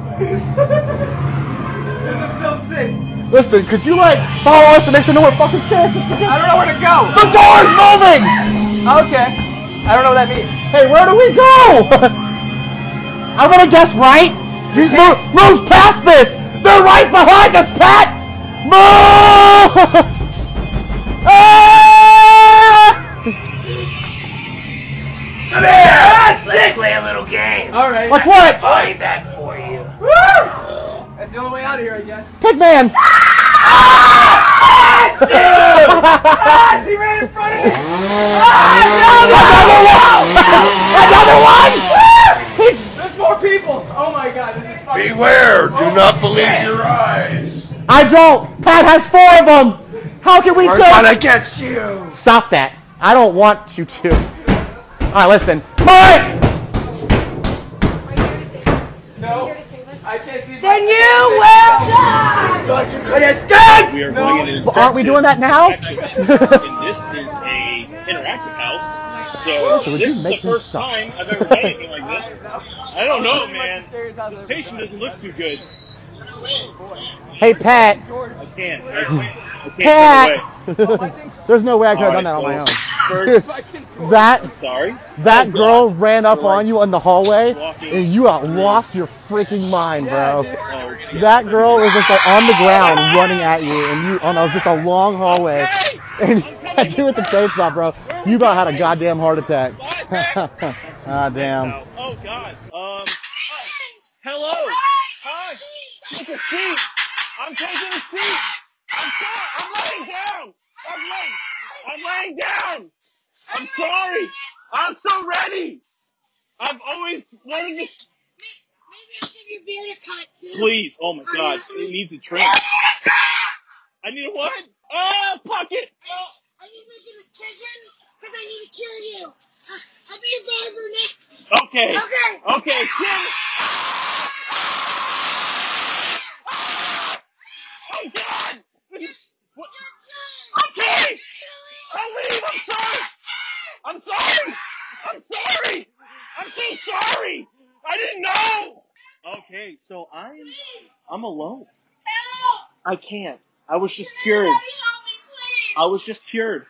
This is so sick. Listen, could you like follow us and make sure no one fucking stares us again? I don't know where to go. The door's moving! Okay. I don't know what that means. Hey, where do we go? (laughs) I'm gonna guess right. You just move, move past this. They're right behind us, Pat. Move! (laughs) Ah! Come here! Let's play a little game. All right. Like what? Find that for you. That's the only way out of here, I guess. Pigman. Ah, ah, she ran in front of me. Another one! He's- There's more people. Oh my god, this is fucking. Beware! Do not believe your eyes. I don't. Pat has four of them. How can we We're tell? gonna get you. Stop that. I don't want you to. All right, listen. Mike! No. I can't see. Then you (laughs) will die. Thought you could escape. We are No. going in But aren't we doing that now? And this is a interactive house. So So would this you is the make him first stop? time I've ever done anything like this. (laughs) I don't know, man. This patient doesn't look too good. hey, Pat. I can't. I can't, I can't Pat. There's no way I could have done that on my own. (laughs) that Sorry. that Oh, girl ran up on you in the hallway, and you out lost your freaking mind, bro. Oh. That girl was just like on the ground running at you, and you on a, just a long hallway, (laughs) and that dude with the chainsaw, bro. You about had a goddamn heart attack. (laughs) ah, damn. Oh God. Um. Hello. Hi. Take a seat. I'm taking a seat. I'm sorry. I'm laying down. I'm laying. I'm laying down. I'm sorry. I'm so ready. I've always wanted to. Maybe I'll give your beard a cut too. Please. Oh my God. It needs a trim. I need a what? Oh, pocket. Oh. I need to make an incision because I need to cure you. Uh, I'll be your barber next. Okay. Okay. Okay. Kim. Oh God. This is- what- sorry. I'm sorry. I'm sorry. I'm so sorry. I didn't know. Okay, so I'm I'm alone. Help. I can't. I was just cured. I was just cured.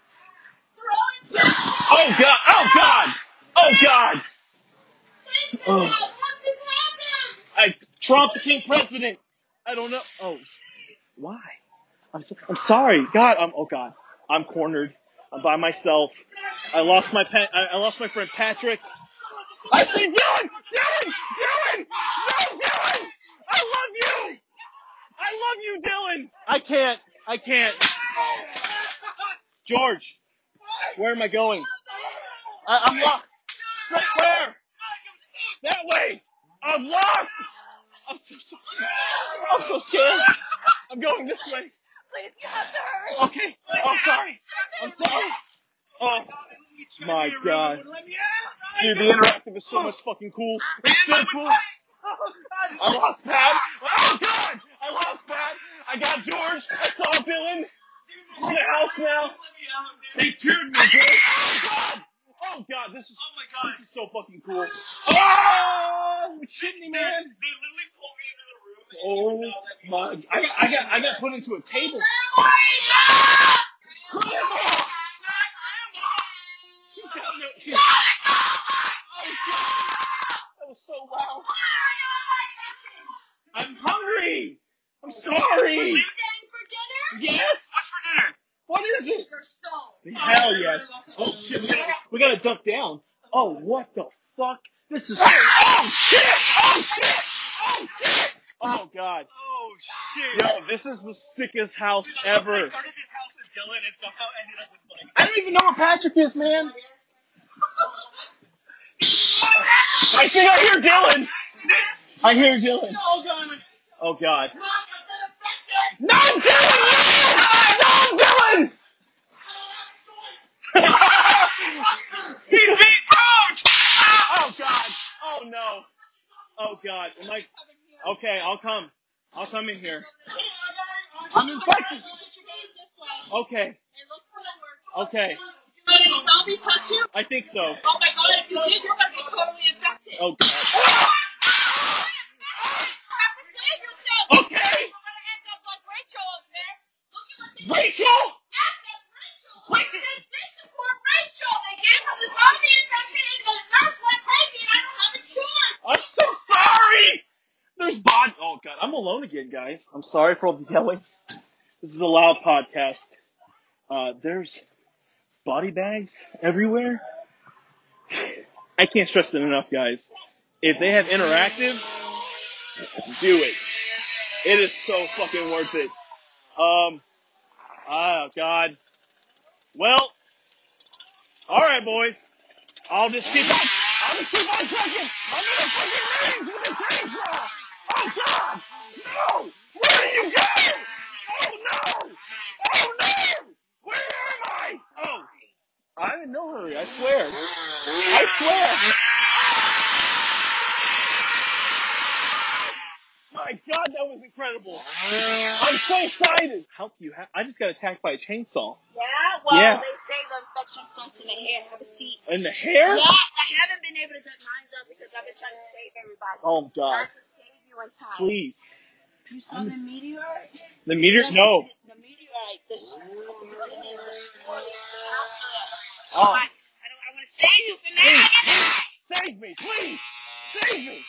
Oh god! Oh god! Oh god! Oh. I, Trump became president. I don't know. Oh, why? I'm so, I'm sorry. God, I'm oh god. I'm cornered. I'm by myself. I lost my pet. I, lost my friend Patrick. I see Dylan. Dylan. Dylan. No, Dylan. I love you. I love you, Dylan. I can't. I can't. George, where am I going? I, I'm lost. Straight where? That way. I'm lost. I'm so sorry. I'm so scared. I'm going this way. Please get to there. Okay. I'm sorry. I'm sorry. Oh my god. Dude, the interactive is so much fucking cool. Oh, it's so cool. I lost Pat. Oh god! I lost Pat. I got George. I saw Dylan. I'm in the house now. They cured me, dude. Oh god! Oh god, this is oh my god. This is so fucking cool. Oh, shitting me, man. They literally pulled me into the room. Oh my! I got, I got, I got put into a table. I'm sorry. Yes. What's for dinner? What is it? Hell yes. Oh shit. We gotta, we gotta duck down. Oh what the fuck? This is. Oh shit! Oh shit! Oh shit! Oh god. Oh shit. Yo, this is the sickest house ever. I started this house with Dylan and somehow ended up with like. I don't even know where Patrick is, man. (laughs) I think I hear Dylan. (laughs) I hear Dylan. Oh god. Oh god. No, Dylan! No, Dylan! He's being coach. Oh god. Oh no. Oh god. Am I? Okay, I'll come. I'll come in here. I'm in infected. Okay. Okay. Zombies touch you? I think so. Oh my god, if you did, you're gonna be totally infected. Oh god. Oh, Rachel. I'm so sorry. There's bod. Oh god, I'm alone again, guys. I'm sorry for all the yelling. This is a loud podcast. Uh, there's body bags everywhere. I can't stress it enough, guys. If they have interactive, do it. It is so fucking worth it. Um, oh god. Well, alright boys. I'll just keep on, I'll just keep on trucking. I'm in a fucking range with a chainsaw. Oh god! No! Where do you go? Oh no! Oh no! Where am I? Oh, I'm in no hurry, I swear. I swear. My god, that was incredible. I'm so excited. Help you. Ha- I just got attacked by a chainsaw. Yeah, well, Yeah. they say the infection starts in the hair. Have a seat. In the hair? Yes, I haven't been able to get mine up because I've been trying to save everybody. Oh god. I can save you in time. Please. You saw the meteor? The meteor? No. The meteorite. This. Oh. Ah. I, I, don't, I want to save you from that. please, save me, please, save me.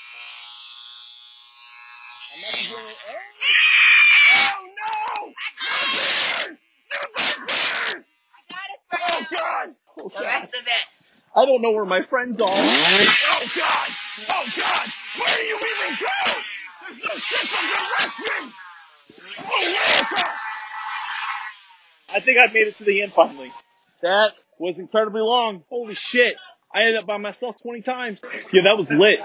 I'm not doing it. Oh, oh no! No bear! No bear! Oh god! Oh, The rest of it. I don't know where my friends are. Oh god! Oh god! Oh, where do you even go? There's no sense of direction! Oh, I think I made it to the end finally. That was incredibly long. Holy shit. I ended up by myself 20 times. Yeah, that was lit.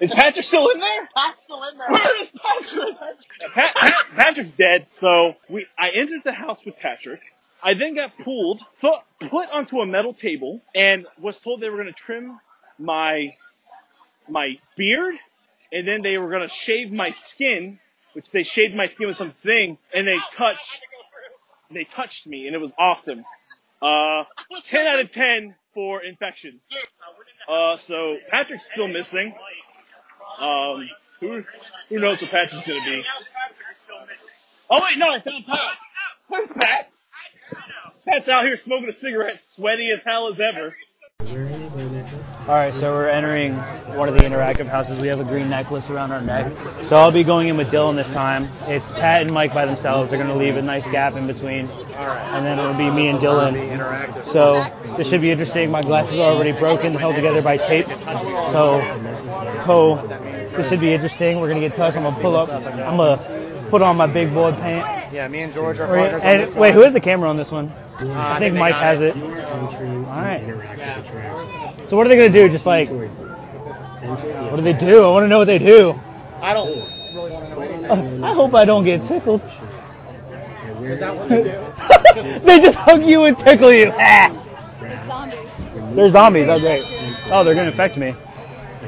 Is Patrick still in there? Pat's still in there. Where is Patrick? Pat, Pat, Patrick's dead. So we, I entered the house with Patrick. I then got pulled, put, put onto a metal table, and was told they were going to trim my my beard, and then they were going to shave my skin, which they shaved my skin with something, and they touched they touched me, and it was awesome. Uh, 10 out of 10 for infection. Uh, so Patrick's still missing. Um, who, who knows what Patrick's gonna be? Oh wait, no, I found Pat. Where's Pat? Pat's out here smoking a cigarette, sweaty as hell as ever. All right, so we're entering one of the interactive houses. We have a green necklace around our neck. So I'll be going in with Dylan this time. It's Pat and Mike by themselves. They're going to leave a nice gap in between. And then it'll be me and Dylan. So this should be interesting. My glasses are already broken, held together by tape. So, cool. This should be interesting. We're going to get touched. I'm going to pull up. I'm going to put on my big boy pants. Yeah, me and George are partners and- wait, who has the camera on this one? Uh, I think Mike has it. it. All right. So what are they gonna do? Just like, what do they do? I want to know what they do. I don't really want to know anything. I hope I don't get tickled. Is that what they do? (laughs) (laughs) they just hug you and tickle you. Ah. The zombies. They're zombies. Oh great. Oh, they're gonna infect me.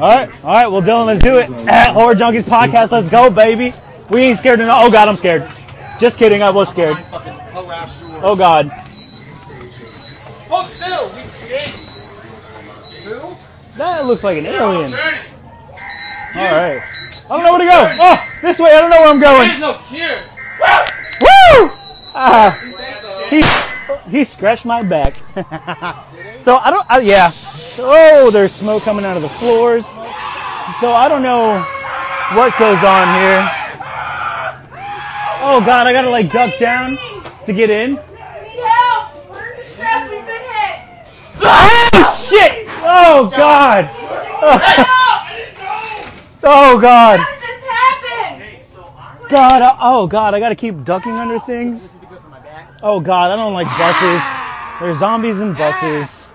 All right, all right. Well, Dylan, let's do it. At Horror Junkies podcast, let's go, baby. We ain't scared enough. Oh God, I'm scared. Just kidding. I was scared. Oh God. Hold still, we shit. Who? That looks like an alien. All right. I don't know where to go. Oh, this way. I don't know where I'm going. There's no cure. Woo! Ah, he he scratched my back. (laughs) so I don't. I, yeah. Oh, there's smoke coming out of the floors. So I don't know what goes on here. Oh God, I gotta like duck down to get in. Help! We're in distress. We've been hit. Oh shit! Oh God! (laughs) Oh God! God! uh, Oh God! I gotta keep ducking under things. Oh God! I don't like buses. There's zombies in buses.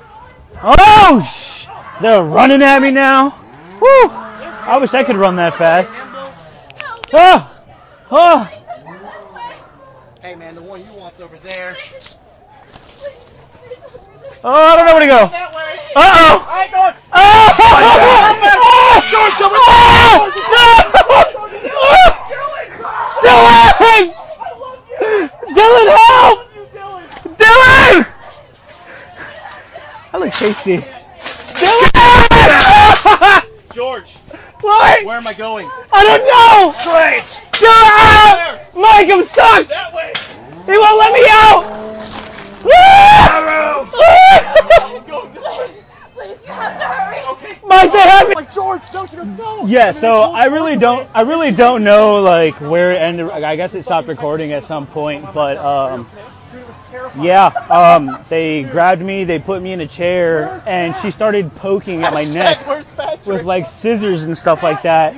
Oh sh! They're running at me now. Woo! I wish I could run that fast. Oh! Oh! Hey man, the one you want's over there. Oh! I don't know where to go. Uh oh! I don't. Dylan! Dylan, help! Dylan! I look tasty. Dylan! George, What? where am I going? I don't know! Great. Dylan! Mike, I'm stuck! That way. He won't let me out! Please, you have to hurry. Okay. Mike, they have me! Like George, don't you know? Yeah, so I really don't, I really don't know like where it ended. I guess it stopped recording at some point, but um, yeah, um, they grabbed me, they put me in a chair, and she started poking at my neck with like scissors and stuff like that,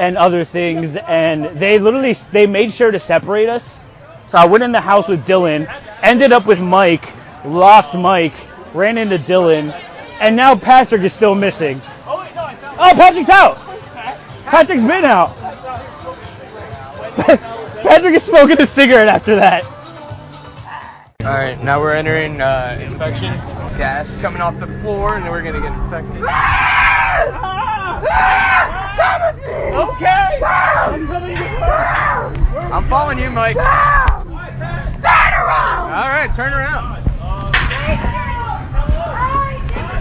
and other things, and they literally they made sure to separate us. So I went in the house with Dylan, ended up with Mike, lost Mike, ran into Dylan, and now Patrick is still missing. Oh, Patrick's out. Patrick's been out. (laughs) Patrick is smoking a cigarette after that. All right, now we're entering uh, infection. Gas coming off the floor, and we're gonna get infected. Okay. I'm following you, Mike. Around. All right, turn around.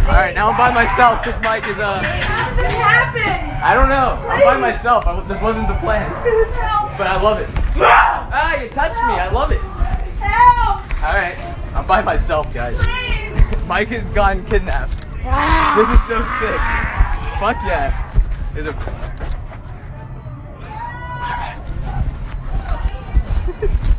All right, now I'm by myself because Mike is uh. How did this happen? I don't know. I'm by myself. I, this wasn't the plan, but I love it. Ah, you touched me. I love it. Help! All right, I'm by myself, guys. Mike has gotten kidnapped. This is so sick. Fuck yeah. Is it- (laughs)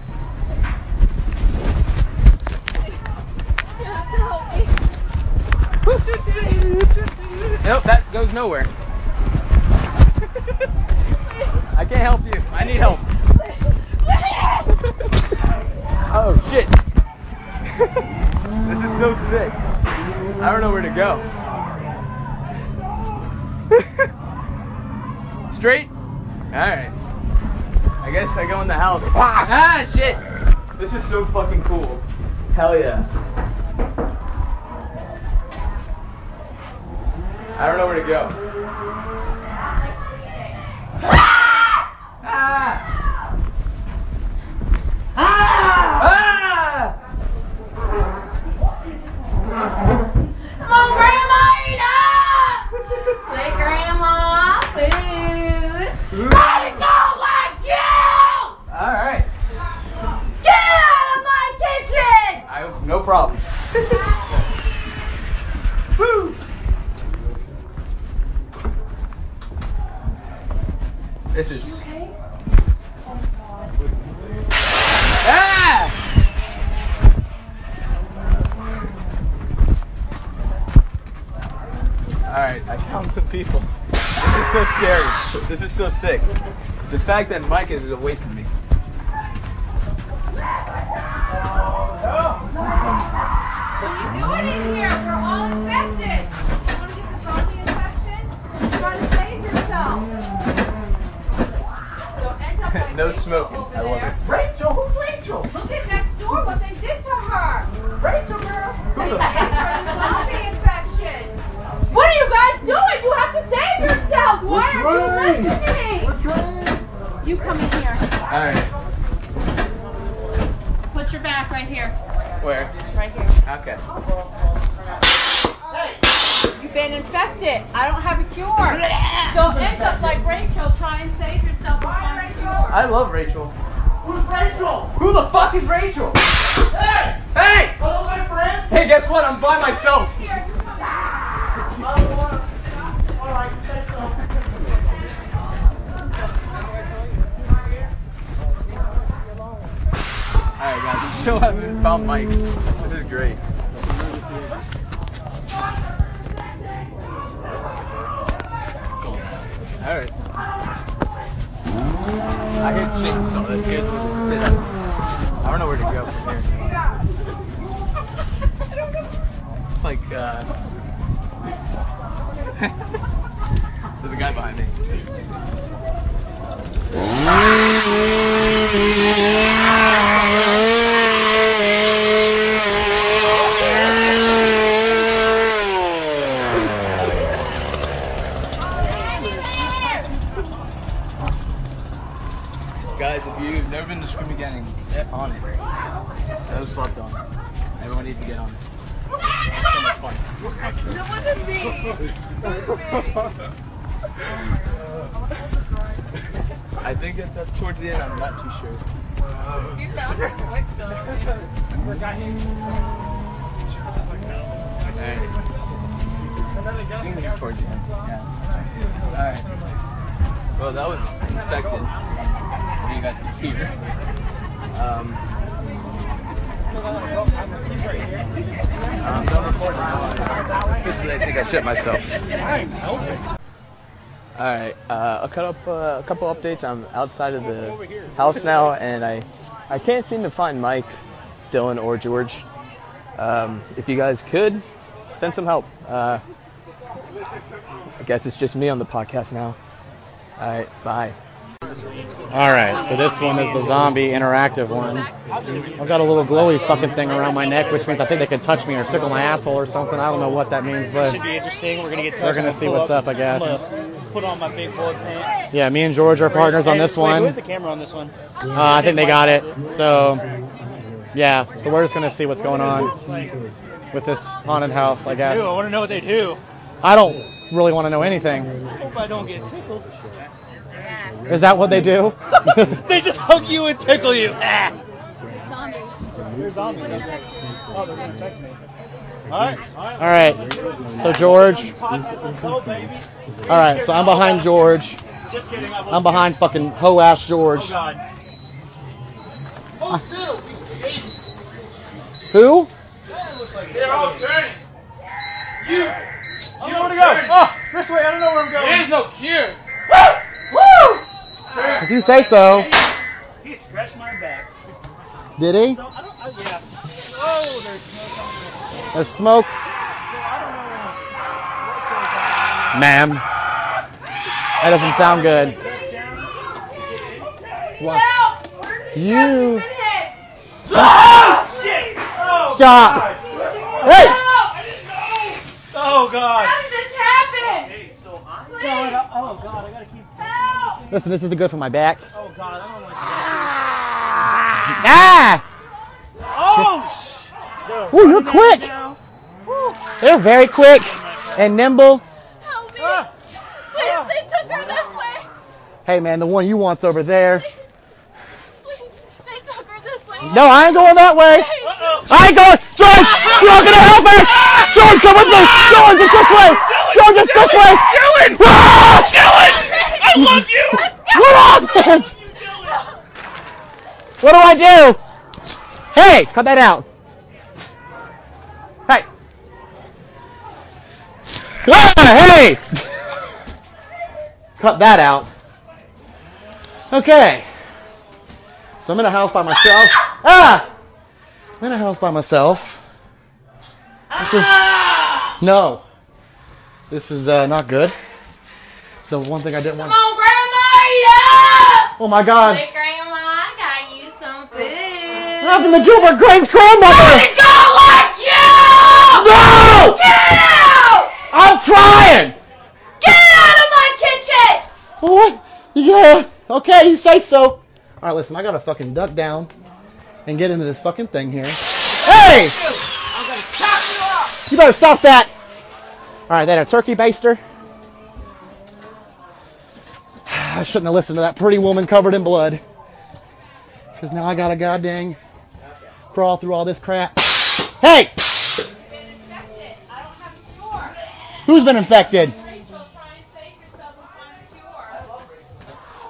Nope, that goes nowhere. I can't help you. I need help. Oh shit. this is so sick. I don't know where to go. Straight? Alright. I guess I go in the house. Ah shit! This is so fucking cool. Hell yeah. I don't know where to go. Ah! Ah! Come is so sick. The fact that Mike is away from me. What are you doing in here? We're all infected. You want to get the zombie infection? You're to save yourself. Don't end up (laughs) like no Rachel smoking. over I love it. Rachel, who's Rachel? Yourselves. Why aren't trying. you listening? We're trying. You come in here. Alright. Put your back right here. Where? Right here. Okay. You've been infected. I don't have a cure. (laughs) Don't end up like Rachel. Try and save yourself and find a cure. I love Rachel. Who's Rachel? Who the fuck is Rachel? Hey! Hey! Hello, my friend. Hey, guess what? I'm by myself. Alright, guys, I still haven't found Mike. This is great. Alright. I hear chainsaw. That scares me to shit. I don't know where to go from here. It's like, uh. (laughs) There's a guy behind me. Guys, if you've never been to Screamageddon, get on it. So slept on. Everyone needs to get on it. It's so much fun. I think it's up towards the end. I'm not too sure. You found her quick though. Alright. I think this is towards the end. Yeah. Alright. Well, that was infected. You guys can hear. Um, done recording now. Officially, I think I shit myself. Alright, uh, I'll cut up uh, a couple updates. I'm outside of the house now, and I, I can't seem to find Mike, Dylan, or George. Um, if you guys could, send some help. Uh, I guess it's just me on the podcast now. Alright, bye. All right, so this one is the zombie interactive one. I've got a little glowy fucking thing around my neck, which means I think they can touch me or tickle my asshole or something. I don't know what that means, but Should be interesting. We're gonna get. We're gonna see what's up, I guess. Put on my big pants. yeah, me and George are partners on this one. Where's the camera on this one? Uh, I think they got it. So, yeah, so we're just gonna see what's going on with this haunted house, I guess. I want to know what they do. I don't really want to know anything. I hope I don't get tickled. Is that what they do? (laughs) they just hug you and tickle you. Ah. Zombies. They're zombies. They're gonna infect you. Oh, they're gonna infect me. All right. All right. So George. All right. So I'm behind George. Just kidding. I I'm behind fucking hoe ass George. Oh God. Who? They're all turning. You. I don't to go. Oh, this way. I don't know where I'm going. There's no cure. Woo! If you say so. He scratched my back. Did he? So I don't. Uh, yeah. Oh, there's smoke on this. There's smoke. Ma'am. That doesn't sound good. What? You. Oh shit! Oh, Stop. God. Hey! Oh God. How did this happen? Hey, so I'm God. Oh God. I gotta keep. Listen, this isn't good for my back. Oh God. I don't like Ah! that. Oh. Ooh, you're quick. They're very quick and nimble. Help me. Ah. Please, ah. they took her this way. Hey man, the one you want's over there. Please, they took her this way. No, I ain't going that way. I ain't going. George, you're not gonna help me. George, come with me. George, it's this way. George, it's this way. Dylan! Ah! Dylan! I love you! What happened? What do I do? Hey, cut that out. Hey. Ah, hey. Cut that out. Okay. So I'm in a house by myself. Ah! I'm in a house by myself. This is- no. This is uh, not good. The one thing I didn't want. Oh my God. Hey, Grandma, I got you some food. What happened to Gilbert Grape's grandmother? It's gonna like you! No! Get out! I'm trying. Get out of my kitchen! What? Yeah. Okay, you say so. All right, listen. I gotta fucking duck down and get into this fucking thing here. Hey! You better stop that. All right, then a turkey baster. I shouldn't have listened to that pretty woman covered in blood. Because now I got to goddamn crawl through all this crap. Hey! Who's been infected?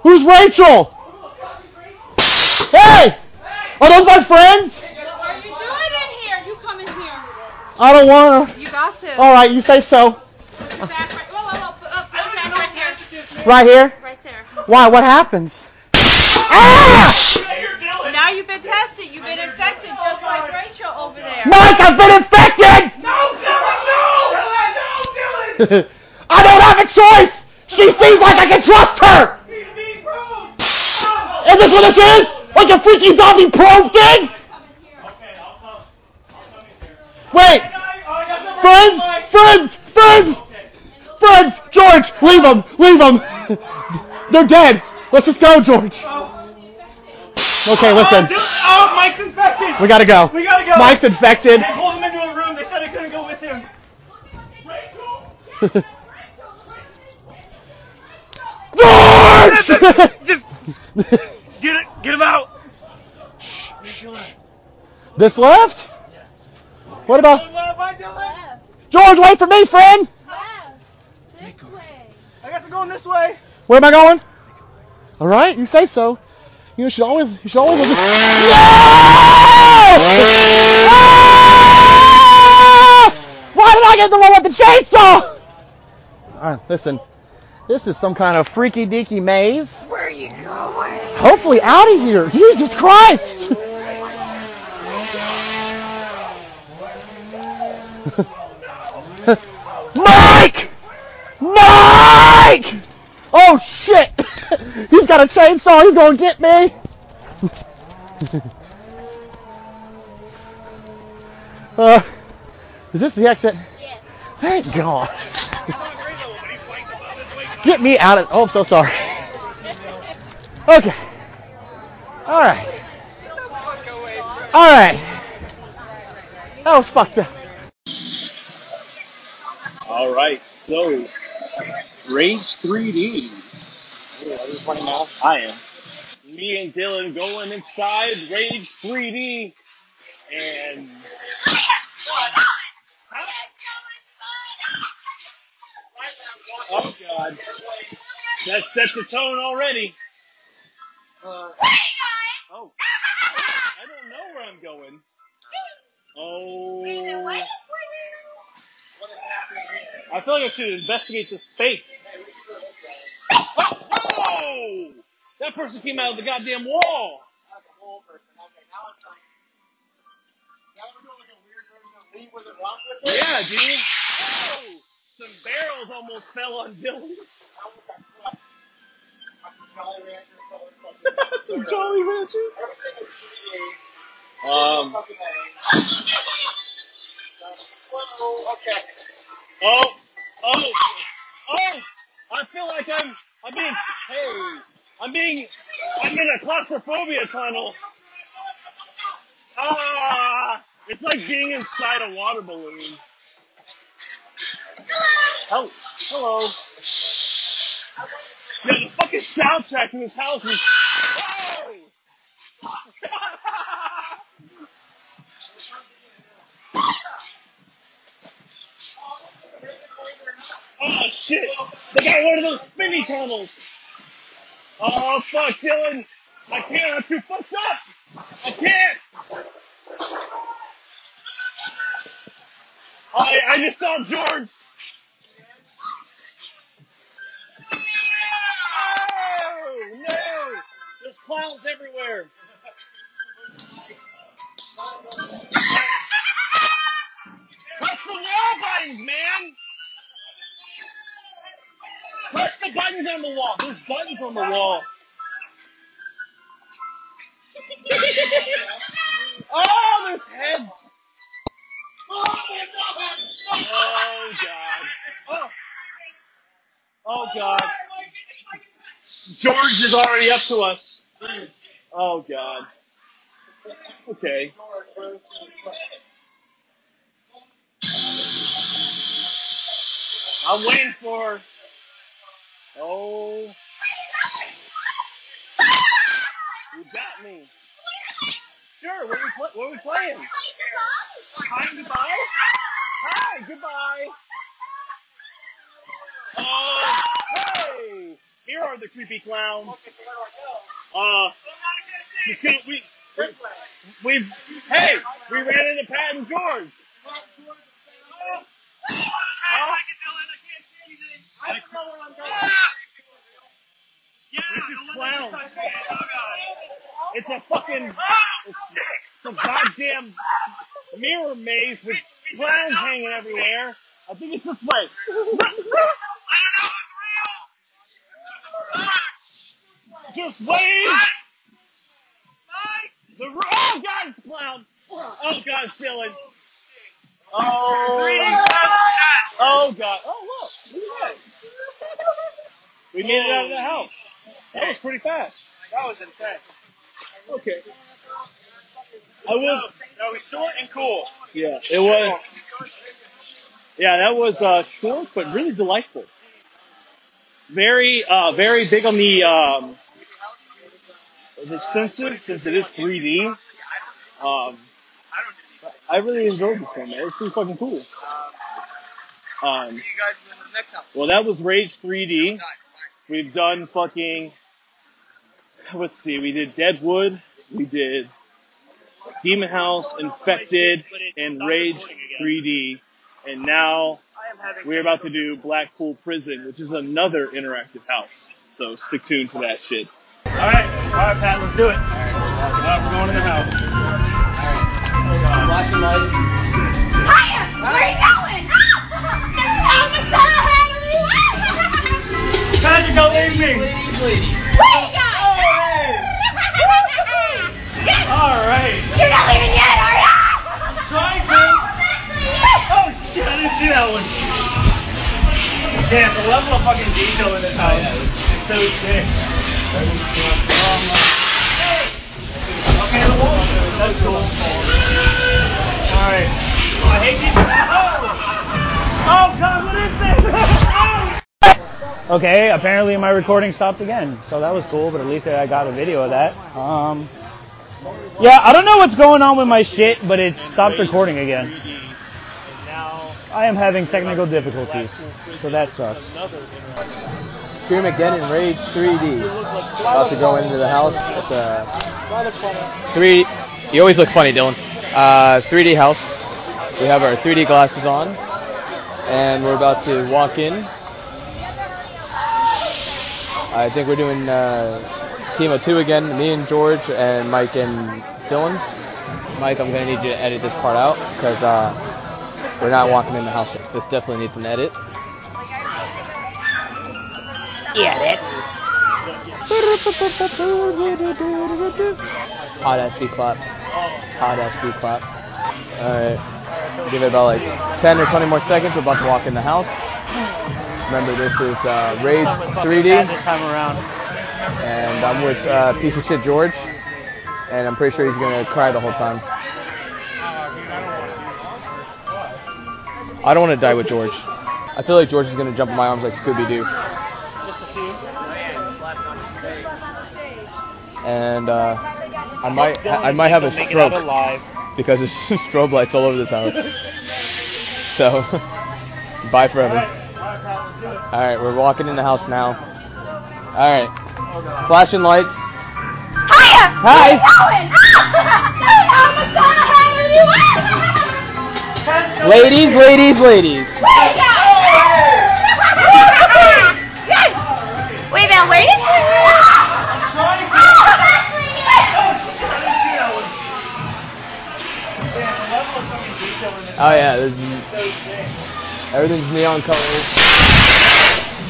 Who's Rachel? Hey! Are those my friends? What are you doing in here? You come in here. I don't wanna. You got to. All right, you say so. Right here. Right here. Right there. Why? What happens? Ah! Now you've been tested. You've been infected just like Rachel over there. Mike, I've been infected. No, Dylan, no! No, Dylan! (laughs) I don't have a choice. She seems like I can trust her. Is this what this is? Like a freaky zombie probe thing? Wait. Friends, friends, friends, friends. George, leave them, leave them. They're dead. Let's just go, George. Okay, listen. Oh, Mike's infected. We gotta go. We gotta go. Mike's infected. They pulled him into a room. They said I couldn't go with him. Rachel. (laughs) George! (laughs) Just get it. Get him out. This left? What about George? Wait for me, friend. Left. This way. I guess we're going this way. Where am I going? All right, you say so. You should always, you should always. No! Ah! Why did I get the one with the chainsaw? All right, listen. This is some kind of freaky deaky maze. Where are you going? Hopefully out of here. Jesus Christ. (laughs) Mike! Mike! Oh shit! (laughs) He's got a chainsaw. He's gonna get me. (laughs) uh, is this the exit? Yes. Thank God. (laughs) Get me out of. Oh, I'm so sorry. Okay. All right. All right. That was fucked up. All right, so Rage 3D. Ooh, Are you playing now? I am. Me and Dylan going inside Rage 3D, and oh god, that set the tone already. Uh, oh, I don't know where I'm going. Oh. I feel like I should investigate this space. (coughs) Oh, whoa! That person came out of the goddamn wall. Yeah, dude. Whoa! Some barrels almost fell on Dylan. (laughs) Some Jolly Ranchers. Um. (laughs) Oh, oh, oh! I feel like I'm, I'm being, hey, I'm being, I'm in a claustrophobia tunnel. Ah! It's like being inside a water balloon. Hel- Hello. Yeah, the fucking soundtrack in this house is. (laughs) Whoa! Oh shit! They got one of those spinny tunnels. Oh fuck, Dylan! I can't. I'm too fucked up. I can't. I I just saw George. Oh no! There's clowns everywhere. Press the wall buttons, man. Press the buttons on the wall. There's buttons on the wall. (laughs) oh, there's heads. Oh god. Oh. Oh god. George is already up to us. Oh god. Okay. I'm waiting for. Oh. You got me. Sure. What are we, pl- what are we playing? Hi, goodbye. Hi, goodbye. Oh, hey! Here are the creepy clowns. Uh, can't, we, we, we've, hey, we ran into Pat and George. Uh, this is clowns. It's a fucking, it's, it's a goddamn mirror maze with clowns hanging everywhere. I think it's this way. Just wave. The oh god, it's clown. Oh god, it's Dylan. Oh. Oh god. Oh, oh look, look at that. We made it out of the house. That was pretty fast. That was insane. Okay. I will. That was short and cool. Yeah, it was. Yeah, that was uh, short but really delightful. Very, uh, very big on the um, the senses since it is 3D. Um, I really enjoyed this one, man. It's pretty fucking cool. Um, See you guys in the next house. well, that was Rage 3D. We've done fucking. Let's see. We did Deadwood. We did Demon House, Infected, and Rage 3D. And now we're about to do Blackpool Prison, which is another interactive house. So stick tuned to that shit. All right, all right, Pat, let's do it. All right, we're going in the house. Flashing lights. Hiya! Where are you going? I'm Patrick, don't leave me. Ladies, ladies. Where you going? All right. You're not leaving yet, are ya? Trying oh, to. Oh shit, I didn't see that one. Damn, the level of fucking detail in this house is so sick. Okay, the wall. That's cool. All right. Oh, I hate these. Oh! Oh god, what is this? (laughs) Okay, apparently my recording stopped again, so that was cool. But at least I got a video of that. Um, yeah, I don't know what's going on with my shit, but it stopped recording again. I am having technical difficulties, so that sucks. Screamageddon Rage 3D. About to go into the house. It's a three. You always look funny, Dylan. Uh, 3D house. We have our 3D glasses on, and we're about to walk in. I think we're doing uh, team of two again. Me and George and Mike and Dylan. Mike, I'm gonna need you to edit this part out because uh, we're not walking in the house yet. This definitely needs an edit. Edit. Hot ass beat clap. Hot ass beat clap. Alright. Give it about like 10 or 20 more seconds. We're about to walk in the house. Remember, this is uh, Rage 3D. This time around. And I'm with uh, piece of shit George. And I'm pretty sure he's gonna cry the whole time. I don't want to die with George. I feel like George is gonna jump in my arms like Scooby Doo. Just a few. and uh, I might I might have a Don't make it out stroke because there's (laughs) strobe lights all over this house. So, (laughs) bye forever. All right, we're walking in the house now. All right, flashing lights. Hiya! Hi. (laughs) Ladies, ladies, ladies. We've been waiting Oh yeah, this is, everything's neon colors.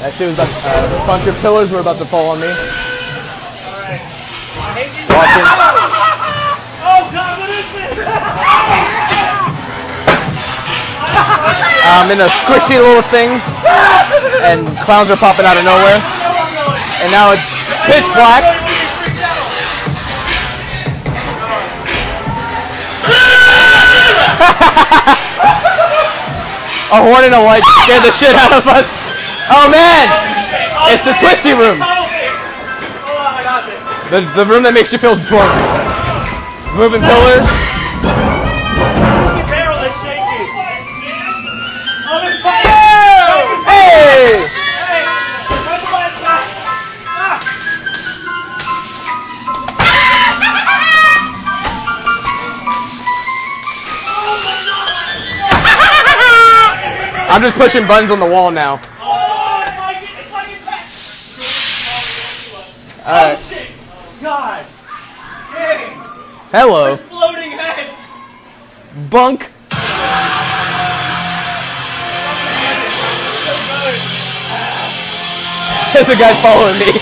That shit was about uh, a bunch of pillars were about to fall on me. Watching. Oh God, what is this? I'm in a squishy little thing, and clowns are popping out of nowhere. And now it's pitch black. (laughs) a horn and a light scared the shit out of us. Oh man, it's the twisty room. The, the room that makes you feel drunk. Moving pillars. I'm just pushing buttons on the wall now. Oh, it's like it's like it's back. All right. Oh! God! Dang! Hello, Exploding heads! bunk. (laughs) There's a guy following me.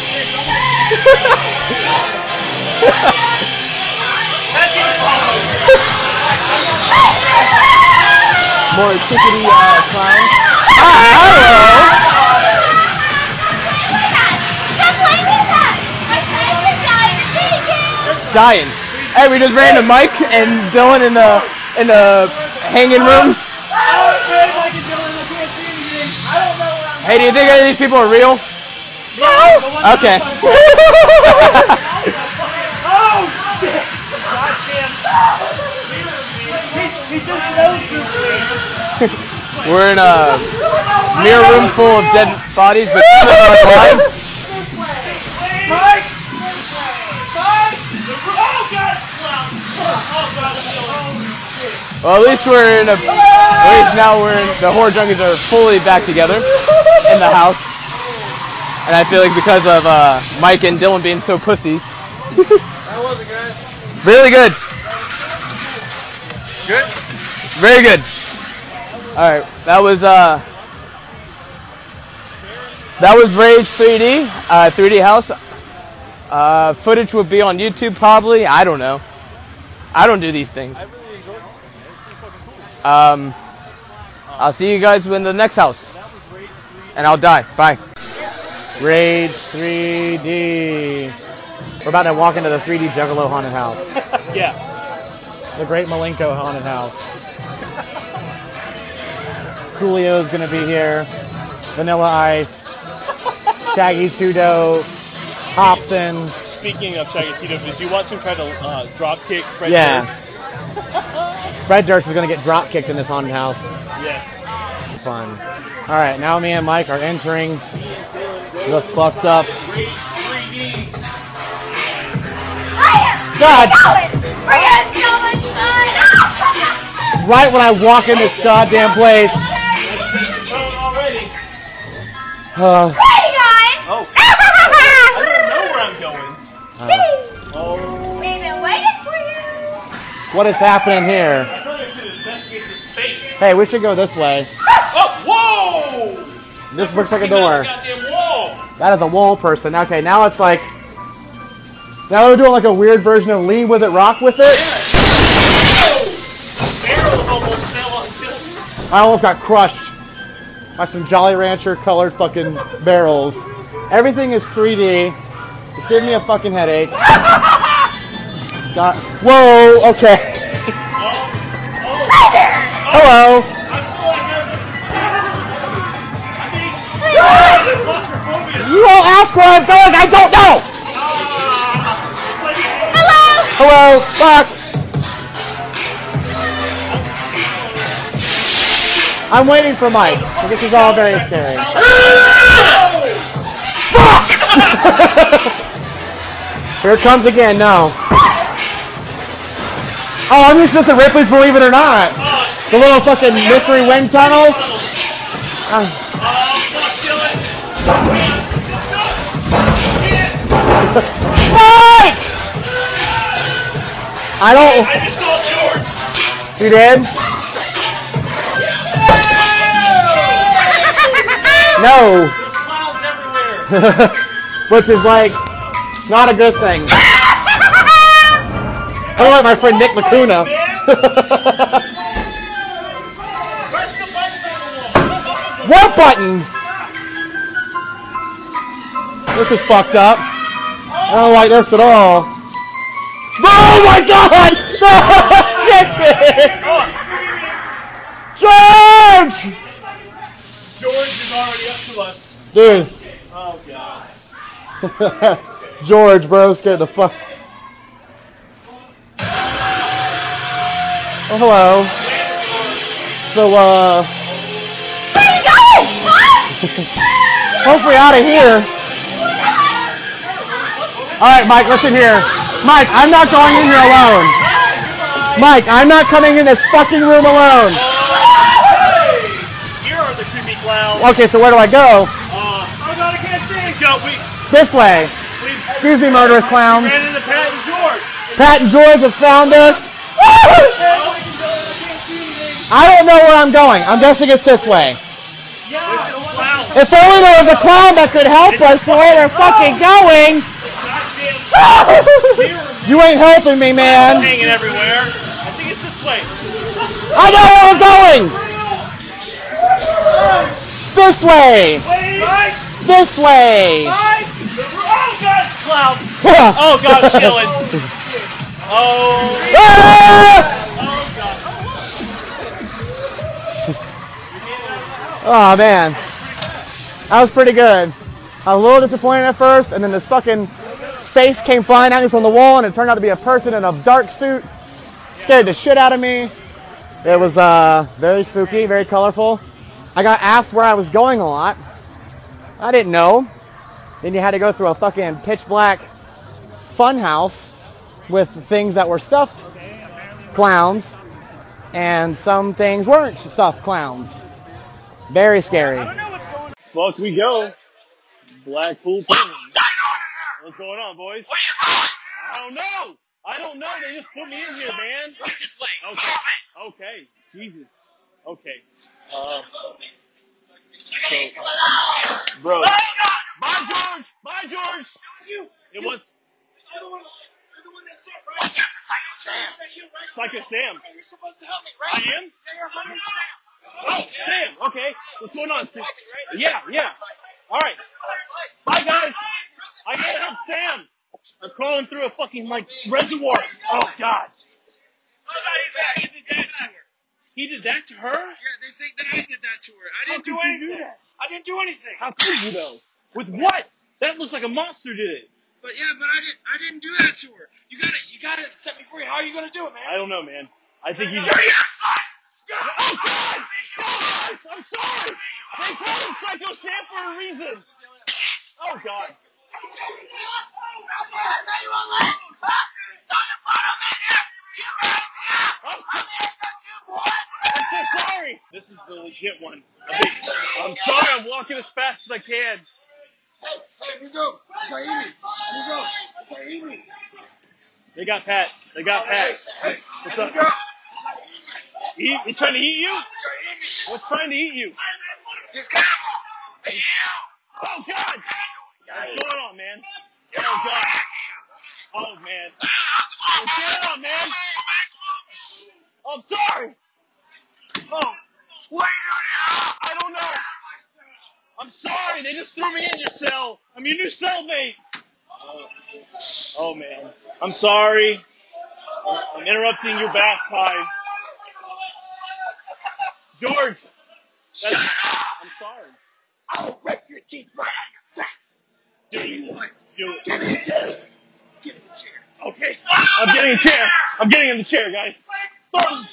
(laughs) More tickety uh, hello. Dying. Hey, we just ran to Mike and Dylan in the in the hanging room. Hey, do you think any of these people are real? No. Okay. (laughs) (laughs) Oh shit! Goddamn! (laughs) We're in a mirror room full of dead bodies, but some of them are alive. Mike! Mike! God! God! Oh shit! Well, at least we're in a. At least now we're in. The horror junkies are fully back together in the house, and I feel like because of uh, Mike and Dylan being so pussies. (laughs) How was it, guys? Really good. Good. Very good. All right, that was uh, that was Rage 3D, uh, 3D House. Uh, footage would be on YouTube probably. I don't know. I don't do these things. Um, I'll see you guys in the next house, and I'll die. Bye. Rage 3D. We're about to walk into the 3D Juggalo haunted house. (laughs) Yeah. The Great Milenko haunted house. Coolio's gonna be here. Vanilla Ice. Shaggy 2 Dope. Hobson. Speaking of Shaggy 2 Dope, did you watch him try to uh, drop kick Fred Yeah. Durst? (laughs) Fred Durst is gonna get drop kicked in this haunted house. Yes. Fun. All right, now me and Mike are entering the fucked up. God. Right when I walk in this goddamn place. Uh, Oh. What is happening here? Hey, we should go this way. Oh, whoa! This looks like a door. That is a wall person. Okay, now it's like. Now we're doing like a weird version of lean with it, rock with it. I almost got crushed by some Jolly Rancher colored fucking barrels. Everything is 3D. It gave me a fucking headache. Got, whoa, okay. Hello. You all ask where I'm going, I don't know! Hello! Hello, fuck! I'm waiting for Mike. So this is all very scary. Fuck! (laughs) Here it comes again. No. Oh, I'm just at Ripley's Believe It or Not. The little fucking mystery wind tunnel. Uh, Mike! I don't. I just saw George. You did? No. There's clowns everywhere. (laughs) Which is like not a good thing. I don't like my friend Nick Lacuna. what buttons? This is fucked up. I don't like this at all. Oh my god! (laughs) Shit! Oh. George! George is already up to us. Dude. Oh god. (laughs) George, bro, scared the fuck. Oh, hello. So, uh. Where are you going? (laughs) Hopefully out of here. Alright, Mike, listen here. Mike, I'm not going in here alone. Mike, I'm not coming in this fucking room alone. Here are the creepy clowns. Okay, so where do I go? Uh, oh god, I can't see. Let's go. We, This way. we, Excuse me, murderous clowns. ran into Pat and George. Pat and George have found us. I don't know where I'm going. I'm guessing it's this way. Yeah. If only there was a clown that could help us to where they're fucking going. (laughs) you ain't helping me, man. Hanging everywhere. I think it's this way. I know where we're going. This way. This way. Oh god, it's a clown. oh god, it's killing. (laughs) Oh. Ah! Oh god. Oh man, that was pretty good. I was a little disappointed at first, and then this fucking face came flying at me from the wall, and it turned out to be a person in a dark suit. Scared the shit out of me. It was uh, very spooky, very colorful. I got asked where I was going a lot. I didn't know. Then you had to go through a fucking pitch black fun house with things that were stuffed clowns, and some things weren't stuffed clowns. Very scary. Fuck we go. Blackpool Penguins. What's going on, boys? I don't know. I don't know. They just put me in here, man. Okay. Okay. Jesus. Okay. So, bro. Bye, George. Bye, George. It was you! It was. Right? Psycho Sam. Psycho Sam. You're supposed to help me, right? I am. Oh, Sam. Okay. What's going on? Sam? Yeah, yeah. All right. Bye, guys. I gotta help Sam. I'm crawling through a fucking like reservoir. Oh God. That to her. He did that to her? Yeah, they think that I did that to her. I didn't do anything. do? I didn't do anything. How could you though? With what? That looks like a monster did it. But yeah, but I didn't. I didn't do that to her. You gotta, you gotta set me free. How are you gonna do it, man? I don't know, man. I think you. You're useless. Oh God! Guys, I'm sorry. They called him Psycho Sam for a reason. Oh God. I'm so sorry. This is the legit one. I'm sorry. I'm walking as fast as I can. Hey, here you go. Here you go. They got Pat. They got Pat. What's up? Eat? He trying to eat you? What's trying to eat you? Oh God! What's going on, man? Oh God! Oh man! Going on, man? I'm sorry. Oh, What are you doing I don't know. I'm sorry. They just threw me in your cell. I'm your new cellmate. Oh, oh man. I'm sorry. I'm interrupting your bath time. George. That's, I'm sorry. I'll rip your teeth right out of your back. Dude, you what? Do it. Give me a chair. Give me a chair. Okay. I'm getting a chair. I'm getting in the chair, guys. Him. Oh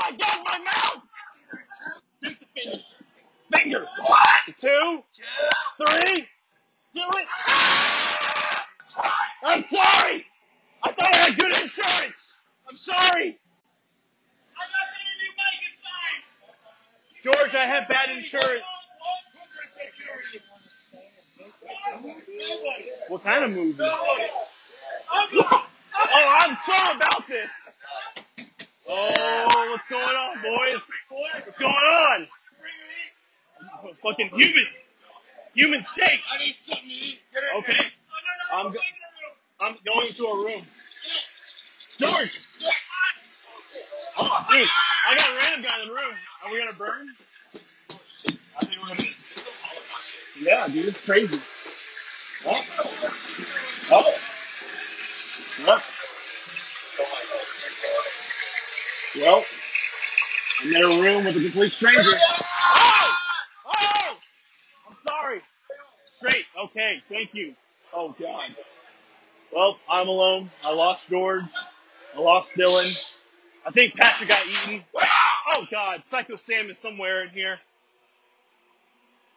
my god, my mouth! Take the finger. Finger. Two. Three. Do it. I'm sorry. I thought I had good insurance. I'm sorry. George, I have bad insurance. What kind of movie? (laughs) Oh, I'm sorry about this. Oh, what's going on, boys? What's going on? Fucking human, human steak. I need something to eat. Okay, I'm go- I'm going into a room. George. Oh, dude, I got a random guy in the room. Are we gonna burn? I think we're gonna. Yeah, dude, it's crazy. Oh. Oh. Yep. Well, I'm in a room with a complete stranger. Oh! Oh! I'm sorry. Straight. Okay. Thank you. Oh God. Well, I'm alone. I lost George. I lost Dylan. I think Patrick got eaten. Oh God. Psycho Sam is somewhere in here.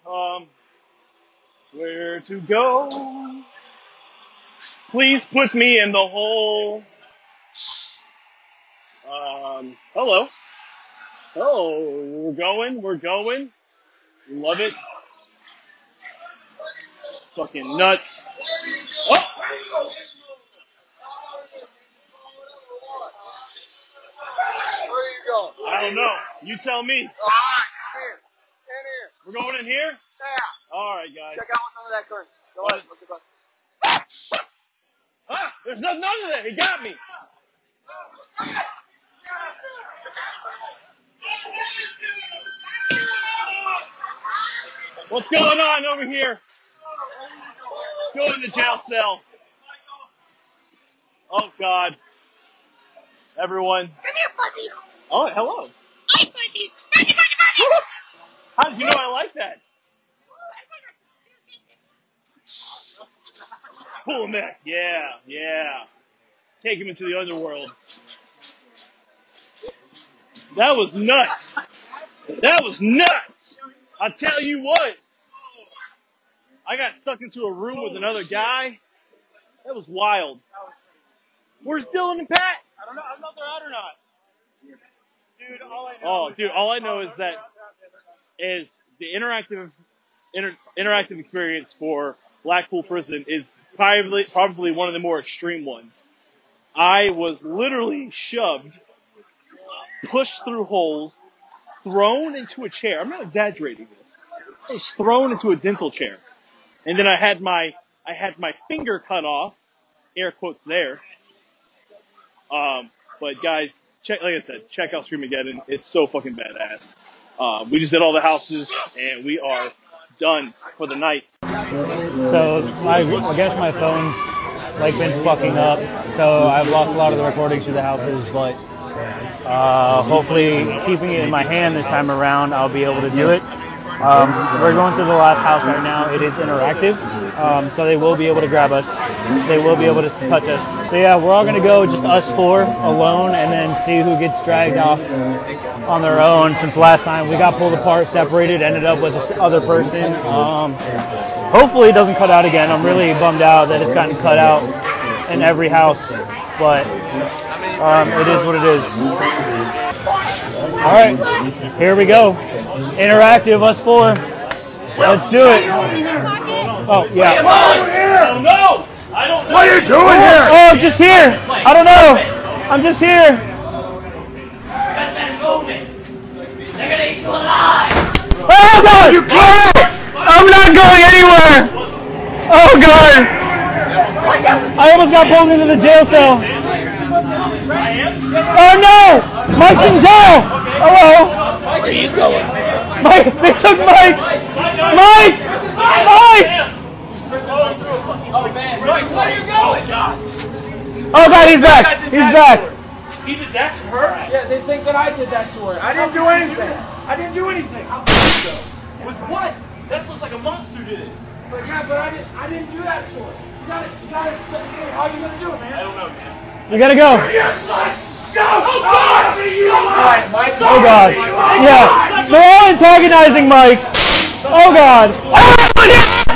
Um, where to go? Please put me in the hole. Um, hello. Oh, we're going. We're going. Love it. Fucking nuts. Oh! Where you go? I don't know. You tell me. Alright, here. In here. We're going in here? Yeah. All right, guys. Check out what's under that curtain. Go What? ahead. Look at that. Ah, there's nothing under there. He got me. What's going on over here? Go in the jail cell. Oh God. Everyone. Come here, Fuzzy. Oh, hello. Hi, Fuzzy. Fuzzy, Fuzzy, Fuzzy. How did you know I like that? Pull him back. Yeah, yeah. Take him into the underworld. That was nuts. That was nuts. I tell you what. I got stuck into a room with another guy. That was wild. Where's Dylan and Pat? I don't know. I don't know if they're out or not. Dude, all I know Oh, is dude, all I know is that is the interactive inter, interactive experience for Blackpool Prison is probably probably one of the more extreme ones. I was literally shoved, pushed through holes, thrown into a chair. I'm not exaggerating this. I was thrown into a dental chair, and then I had my I had my finger cut off, air quotes there. Um, but guys, check like I said, check out Screamageddon. It's so fucking badass. Uh, we just did all the houses, and we are done for the night. So I, I guess my phone's like been fucking up, so I've lost a lot of the recordings to the houses. But uh, hopefully, keeping it in my hand this time around, I'll be able to do it. Um, we're going through the last house right now. It is interactive, um, so they will be able to grab us. They will be able to touch us. So yeah, we're all gonna go just us four alone, and then see who gets dragged off on their own. Since last time we got pulled apart, separated, ended up with this other person. Um, hopefully it doesn't cut out again. I'm really bummed out that it's gotten cut out in every house, but um, it is what it is. All right, here we go. Interactive, us four. Let's do it. Oh yeah. No! I don't know. What are you doing Oh, here? oh, I'm just here. I don't know. I'm just here. They're gonna eat you alive! Oh God! You I'm not going anywhere. Oh God! I almost got pulled into the jail cell. Oh no! Mike's in jail. Hello. Where are you going? Mike, they took Mike. Mike. Mike. Oh man, Mike, where are you going? Oh God, he's back. He's back. He did that to her? Yeah, they think that I did that to her. I didn't do anything. I didn't do anything. With what? That looks like a monster did it. But yeah, but I didn't, I didn't do that to her. You gotta, you gotta, hey, how are you gonna do it, man? I don't know, man. You gotta go. Yes, son! Go! Oh, God! Oh God. Yeah. They're all antagonizing Mike. Oh God.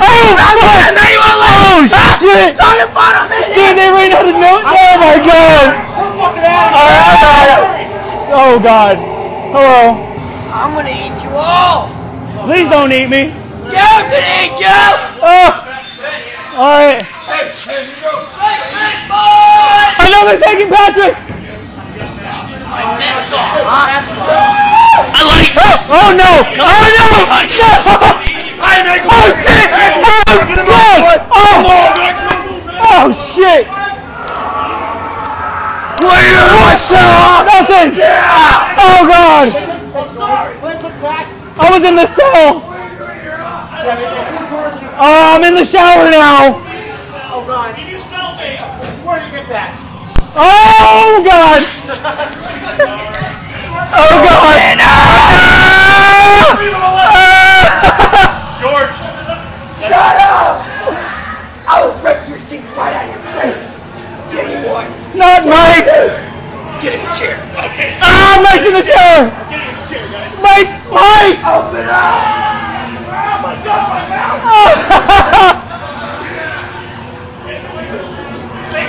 Oh, fuck. Oh shit. Oh, Dude, they ran out of no. Oh my God. Oh God. Hello. I'm gonna eat you all. Please don't eat me. Yeah, I'm gonna eat you. Oh. All right. Hey, hey. Hey, hey! I know they're taking Patrick. I like. Oh, oh no! Oh no! No! (laughs) Oh shit! Oh God! Oh! Oh shit! What do you want, son? Nothing! Oh God! I was in the cell. Oh, I'm in the shower now. Oh God. Can you sell me? Where'd you get that? Oh God! (laughs) Oh God! George. Shut up! I will rip your teeth right out of your face. Give me one. Not Mike! Get in the chair. Okay. Ah, Mike's in the chair! Get in this chair, guys. Mike! Mike! Open up! Oh my God, my mouth!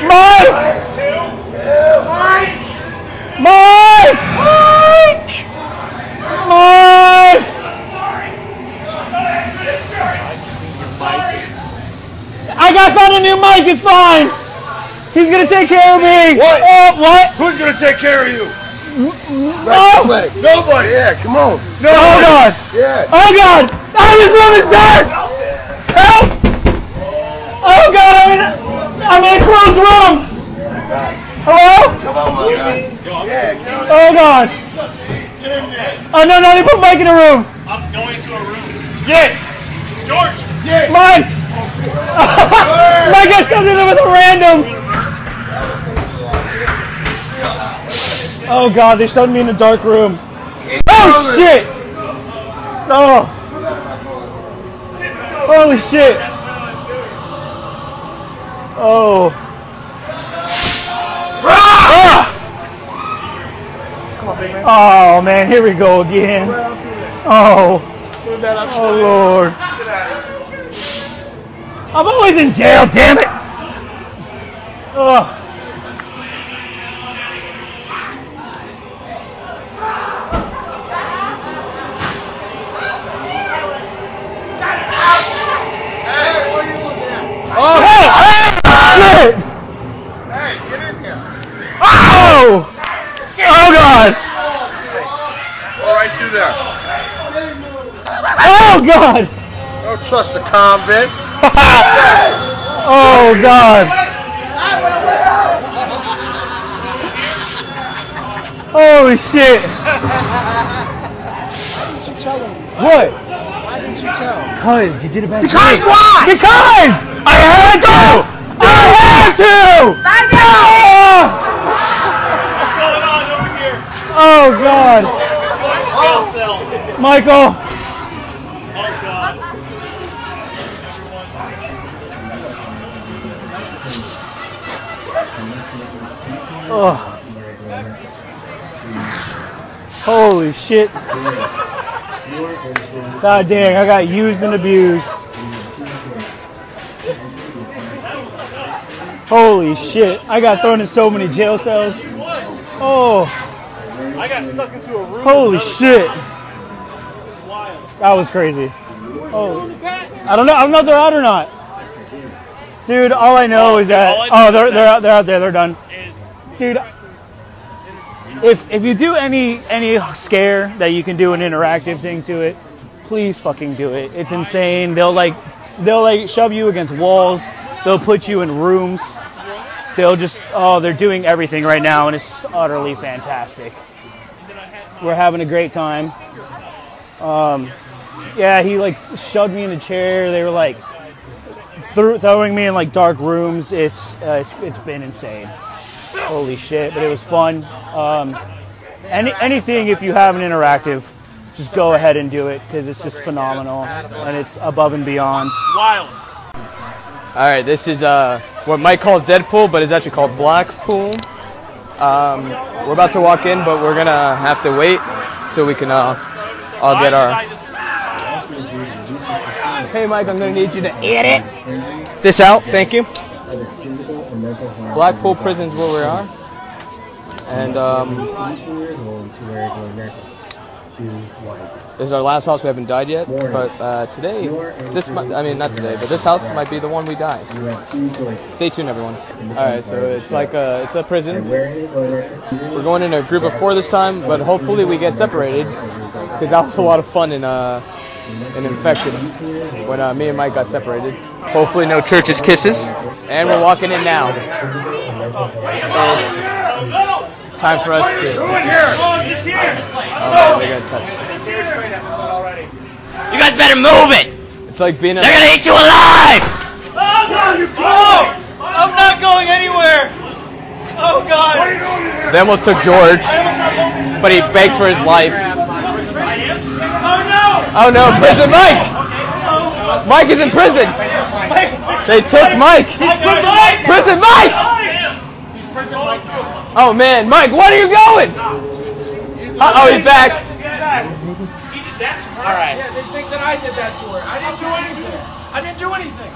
Mike! Mike! Mike! Mike! I got found a new mic. It's fine. He's gonna take care of me. What? Oh, what? Who's gonna take care of you? Oh, Nobody. Yeah, come on. No. Oh God. Yeah. Oh God. Oh, this room is dark. Help. Oh God. I'm in. I'm in a closed room. Hello? Come on, my guy. Yeah, Oh God. Oh no, no, they put Mike in a room. I'm going to a room. Yeah. George. Yeah. Mike. Mike got stuck in with a random. Oh God, they shoved me in a dark room. Oh shit. Oh. Holy shit. Oh. Ah! Oh man, here we go again. Oh. Oh Lord. I'm always in jail, damn it. Oh. Oh, Shit. Hey, get in here. Oh. Oh God. Don't trust the convict. (laughs) Oh God. Holy shit. Why didn't you tell him? What? Why didn't you tell him? Because you did a bad Because job. why? Because I had to. I had to. Oh, What's going on over here? Oh God. Jail. Michael. Oh. Holy shit. God dang, I got used and abused. Holy shit. I got thrown in so many jail cells. Oh, I got stuck into a room. holy shit. guy. It was wild. That was crazy. Oh, I don't know. I don't know if they're out or not. Dude, all I know is that all I know oh, is they're they're out, they're out there. They're done. Is Dude, if if you do any any scare that you can do an interactive thing to it, please fucking do it. It's insane. They'll like they'll like shove you against walls. They'll put you in rooms. They'll just oh they're doing everything right now and it's utterly fantastic. We're having a great time. Um, yeah, he like shoved me in a chair. They were like threw, throwing me in like dark rooms. It's uh, it's it's been insane. Holy shit! But it was fun. Um, any anything if you have an interactive, just go ahead and do it because it's just phenomenal and it's above and beyond. Wild. All right, this is uh, what Mike calls Deadpool, but it's actually called Blackpool. Um, we're about to walk in, but we're gonna have to wait so we can uh, all get our. Hey, Mike, I'm gonna need you to edit this out. Thank you. Blackpool Prison's where we are, and um, this is our last house. We haven't died yet, but uh, today, this mi- I mean not today, but this house might be the one we die. Stay tuned, everyone. All right, so it's like a it's a prison. We're going in a group of four this time, but hopefully we get separated because that was a lot of fun in uh in infection when uh, me and Mike got separated. Hopefully no church's kisses, and we're walking in now. It's time for us to. Oh, they got touched. You guys better move it. It's like being. A, They're gonna eat you alive. Oh, God, you oh, I'm not going anywhere. Oh, God. What are you doing here? They almost took George, but he begged for his life. Oh, no. Oh no, prison Mike! Mike is in prison. They took Mike. Prison Mike! Oh man, Mike, what are you going? Uh oh, he's back. All right. Yeah, they think that I did that to her. I didn't do anything. I didn't do anything.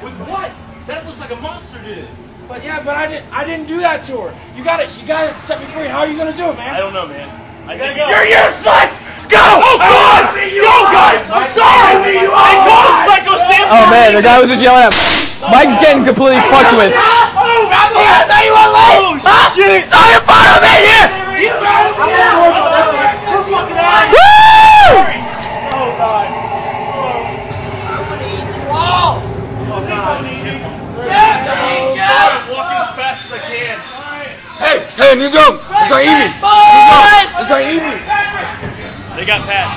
With what? That looks like a monster did. But yeah, but I didn't. I didn't do that to her. You got it. You got to set me free. How are you gonna do it, man? I don't know, man. I gotta go. You're useless. Go! Oh God! Go, guys! I'm sorry. I called Psycho Sam. Oh man, the guy was just yelling at. Mike's getting completely fucked with. Oh, I thought you were late! Huh? Saw your photo man here! Woo! Oh God! I'm walking as fast as I can. Hey, hey, New Jump! It's our evening! New Jump! It's our evening! They got Pat.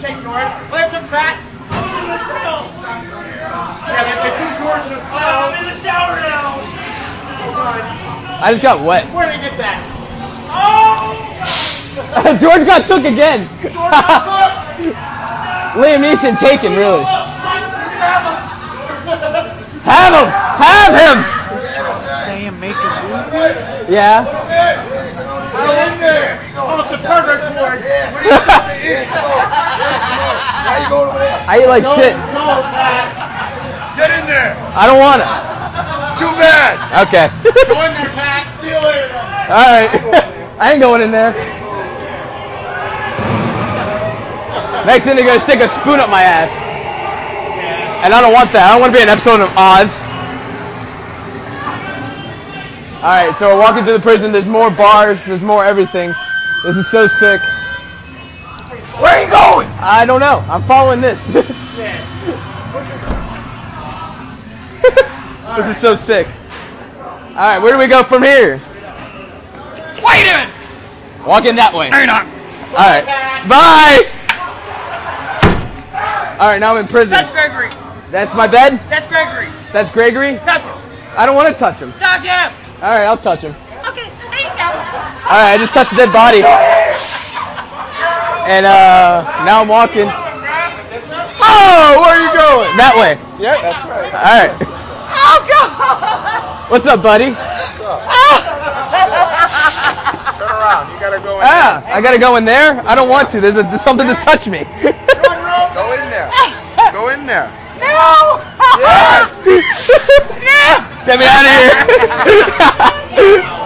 Take George. Play some fat. Yeah, they, they threw George in a cell. I'm in the shower now. Oh God. I just got wet. Where'd they get that? Oh! (laughs) George got took again. (laughs) Liam Neeson taken, really. Have him! Have him! Stay and make a movie. Yeah. Oh, it's a pervert George. How you going? I eat like shit. No, Get in there! I don't want it. Too bad! Okay. Go in there, Pat. See you later. All right. (laughs) I ain't going in there. Next thing they're gonna stick a spoon up my ass. And I don't want that. I don't want to be an episode of Oz. All right, so we're walking through the prison. There's more bars. There's more everything. This is so sick. Where are you going? I don't know. I'm following this. (laughs) this is so sick. All right, where do we go from here? Wait in that way. No, you're not. All right. Bye. All right, now I'm in prison. That's Gregory. That's my bed. That's Gregory. That's Gregory. Touch him. I don't want to touch him. Touch him. All right, I'll touch him. Okay, there you go. All right, I just touched a dead body. And uh, now I'm walking. Oh, where are you going? That way. Yeah, that's right. All right. Oh, God. What's up, buddy? What's up? Turn around. You gotta go in Ah, I gotta go in there. I don't want to. There's, a, there's something that's touched me. Go in there. Go in there. No. (laughs) Yes. Get me out of here. (laughs)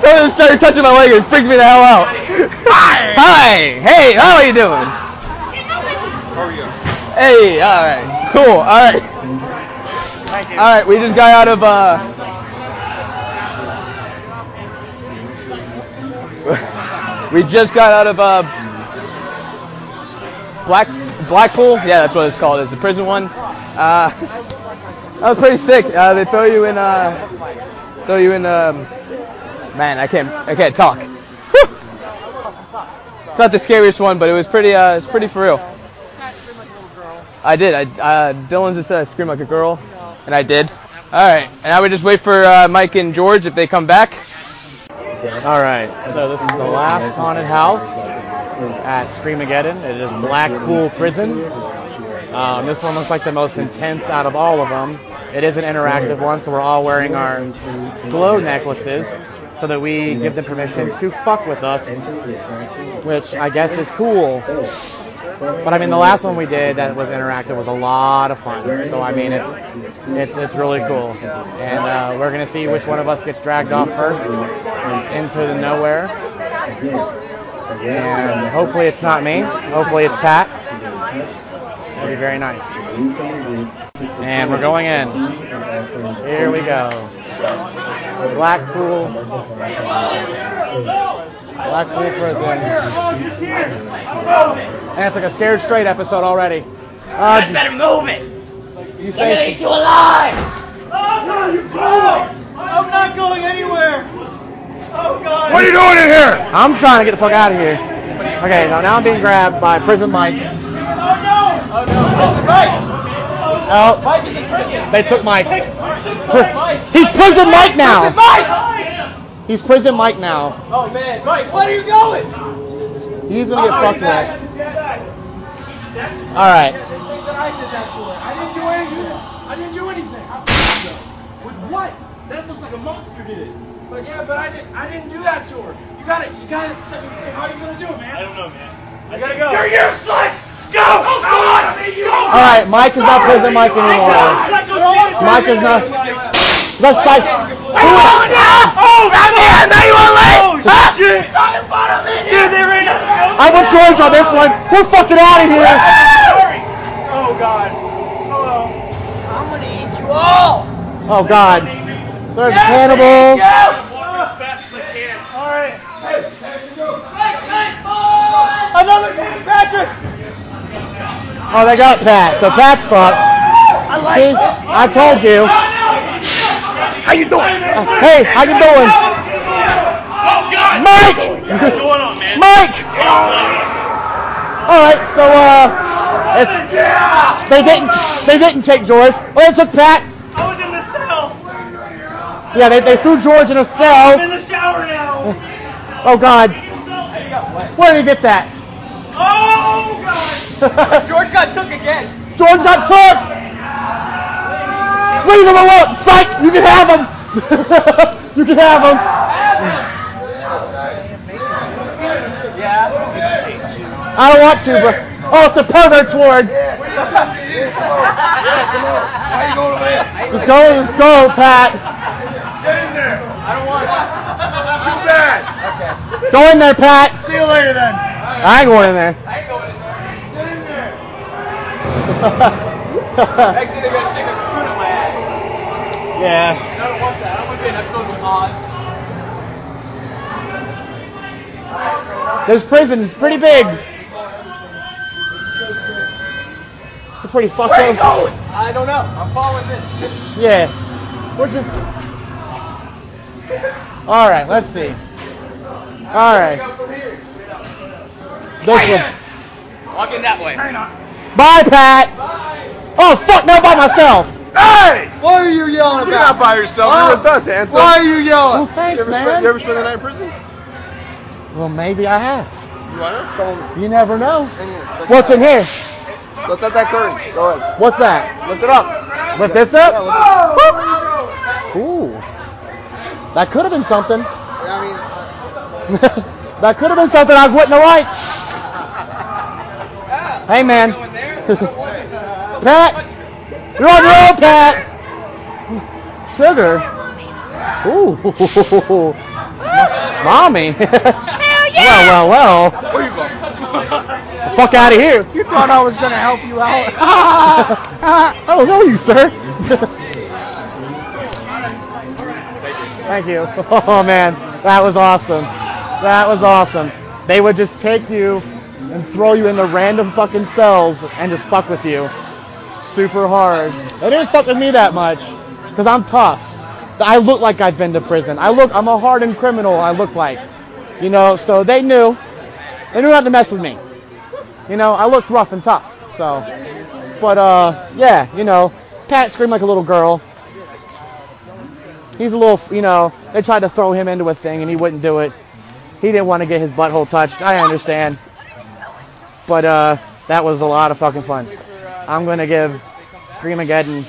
Someone started touching my leg and freaked me the hell out. Hi. Hi. Hey, how are you doing? Oh yeah. Hey, all right. Cool. All right. All right, We just got out of uh. We just got out of uh. Black Blackpool. Yeah, that's what it's called. It's the prison one. Uh, (laughs) that was pretty sick. Uh, they throw you in. Uh, throw you in. Um, man, I can't. I can't talk. (laughs) It's not the scariest one, but it was pretty. Uh, it's pretty for real. I did. I uh, Dylan just said I screamed like a girl, and I did. All right, and I would just wait for uh, Mike and George if they come back. All right, so this is the last haunted house at Screamageddon. It is Blackpool Prison. Um, this one looks like the most intense out of all of them. It is an interactive one, so we're all wearing our glow necklaces so that we give them permission to fuck with us, which I guess is cool. But I mean, the last one we did that was interactive was a lot of fun. So I mean, it's it's it's really cool, and uh, we're gonna see which one of us gets dragged off first into the nowhere. And hopefully it's not me. Hopefully it's Pat. That'd be very nice. And we're going in. Here we go. Blackpool. Blackpool Prison. And it's like a scared straight episode already. Uh, Let's better move it. you They're gonna say eat you alive. Oh no, you going? I'm not going anywhere. Oh god. What are you doing in here? I'm trying to get the fuck out of here. Okay, so now I'm being grabbed by Prison Mike. Oh no. Oh no. Right. Oh, they took Mike. He's Prison Mike now. Mike. He's Prison Mike now. Oh man, Mike, where are you going? He's gonna get Oh, fucked you back. with. You back. All right. They think that I did that to her. I didn't do anything. I didn't do anything. With what? That looks like a monster did it. But yeah, but I didn't. I didn't do that to her. You got it. You got it. How are you gonna do it, man? I don't know, man. I gotta go. You're useless. Go. Come on. All right, Mike is not Prison Mike anymore. Mike is not. Let's like. Oh, that man, now you want late? Oh, shit. Dude, they ran out of I want George on this one. We're fucking out of here. Oh, God. Hello. I'm gonna eat you all. Oh God. There's cannibals. As fast as I can. All right. Another Patrick. Oh, they got Pat. So Pat's fucked. See, I told you. How you doing? Hey, how you doing? Mike. What's going on, man? Mike. All right, so uh, it's they didn't they didn't take George. Oh, they took Pat. I was in the cell. Yeah, they, they threw George in a I'm in cell. the shower now. Oh God, where did he get that? Oh, God. (laughs) George got took again. George got took. Leave him alone. Psych, you can have him. (laughs) you can have him. I don't want to, but oh, it's the pervert's ward. Why you going over there? Just go, just go, Pat. Get in there. I don't want it. Too bad. Okay. Go in there, Pat. See you later then. I ain't going in there. I ain't going in there. Get in there. (laughs) Next thing they're gonna stick a spoon in my ass. Yeah. And I don't want that. I want to be an episode with Oz. This prison is pretty big. It's pretty fucked Where you up. going? I don't know. I'm following this. Yeah. Where'd you? All right, let's see. All right. This one. Walk in that way. Bye, Pat. Oh fuck! Now by myself. Hey! What are you yelling about? You're not by yourself. Oh. You're with us, handsome. Why are you yelling? Well, thanks, you ever, man. spend, you ever spend the night in prison? Well, maybe I have. You wanna? Come You never know. in here. What's it in here? Lift up that curtain. Go ahead. What's that? Lift it up. Lift this up? Yeah, lift Ooh. That could have been something. Yeah, I mean, (laughs) uh, that could have been something I wouldn't have liked. (laughs) Hey, man. Pat, (laughs) you're on your own, Pat. Sugar. Ooh. (laughs) Mommy. (laughs) Well, well, well. where you going? The fuck out of here. You thought I was gonna help you out? I don't know you, sir. Thank you. (laughs) Oh man, that was awesome. That was awesome. They would just take you and throw you into random fucking cells and just fuck with you super hard. They didn't fuck with me that much because I'm tough. I look like I've been to prison. I look, I'm a hardened criminal. I look like, you know. So they knew. they knew not to mess with me. You know, I looked rough and tough. So, but uh, yeah, you know, Pat screamed like a little girl. He's a little, you know, they tried to throw him into a thing and he wouldn't do it. He didn't want to get his butthole touched. I understand. But uh, that was a lot of fucking fun. I'm going to give Screamageddon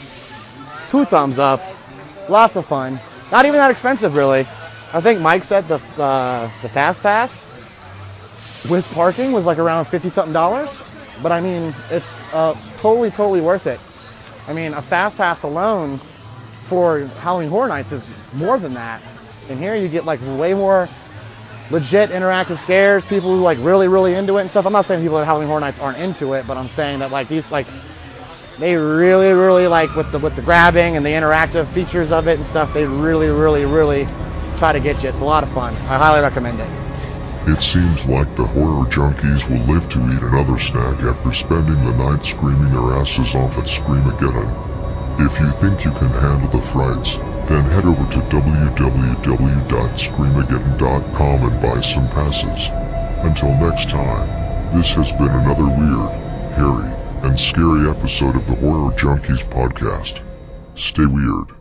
two thumbs up. Lots of fun. Not even that expensive, really. I think Mike said the uh, the fast pass with parking was like around fifty something dollars. But I mean, it's uh, totally, totally worth it. I mean, a fast pass alone for Halloween Horror Nights is more than that. And here you get like way more legit interactive scares. People who like really, really into it and stuff. I'm not saying people at Halloween Horror Nights aren't into it, but I'm saying that like these like they really, really like with the with the grabbing and the interactive features of it and stuff. They really, really, really try to get you. It's a lot of fun. I highly recommend it. It seems like the horror junkies will live to eat another snack after spending the night screaming their asses off at Screamageddon. If you think you can handle the frights, then head over to www.screamageddon.com and buy some passes. Until next time, this has been another weird, hairy, and scary episode of the Horror Junkies podcast. Stay weird.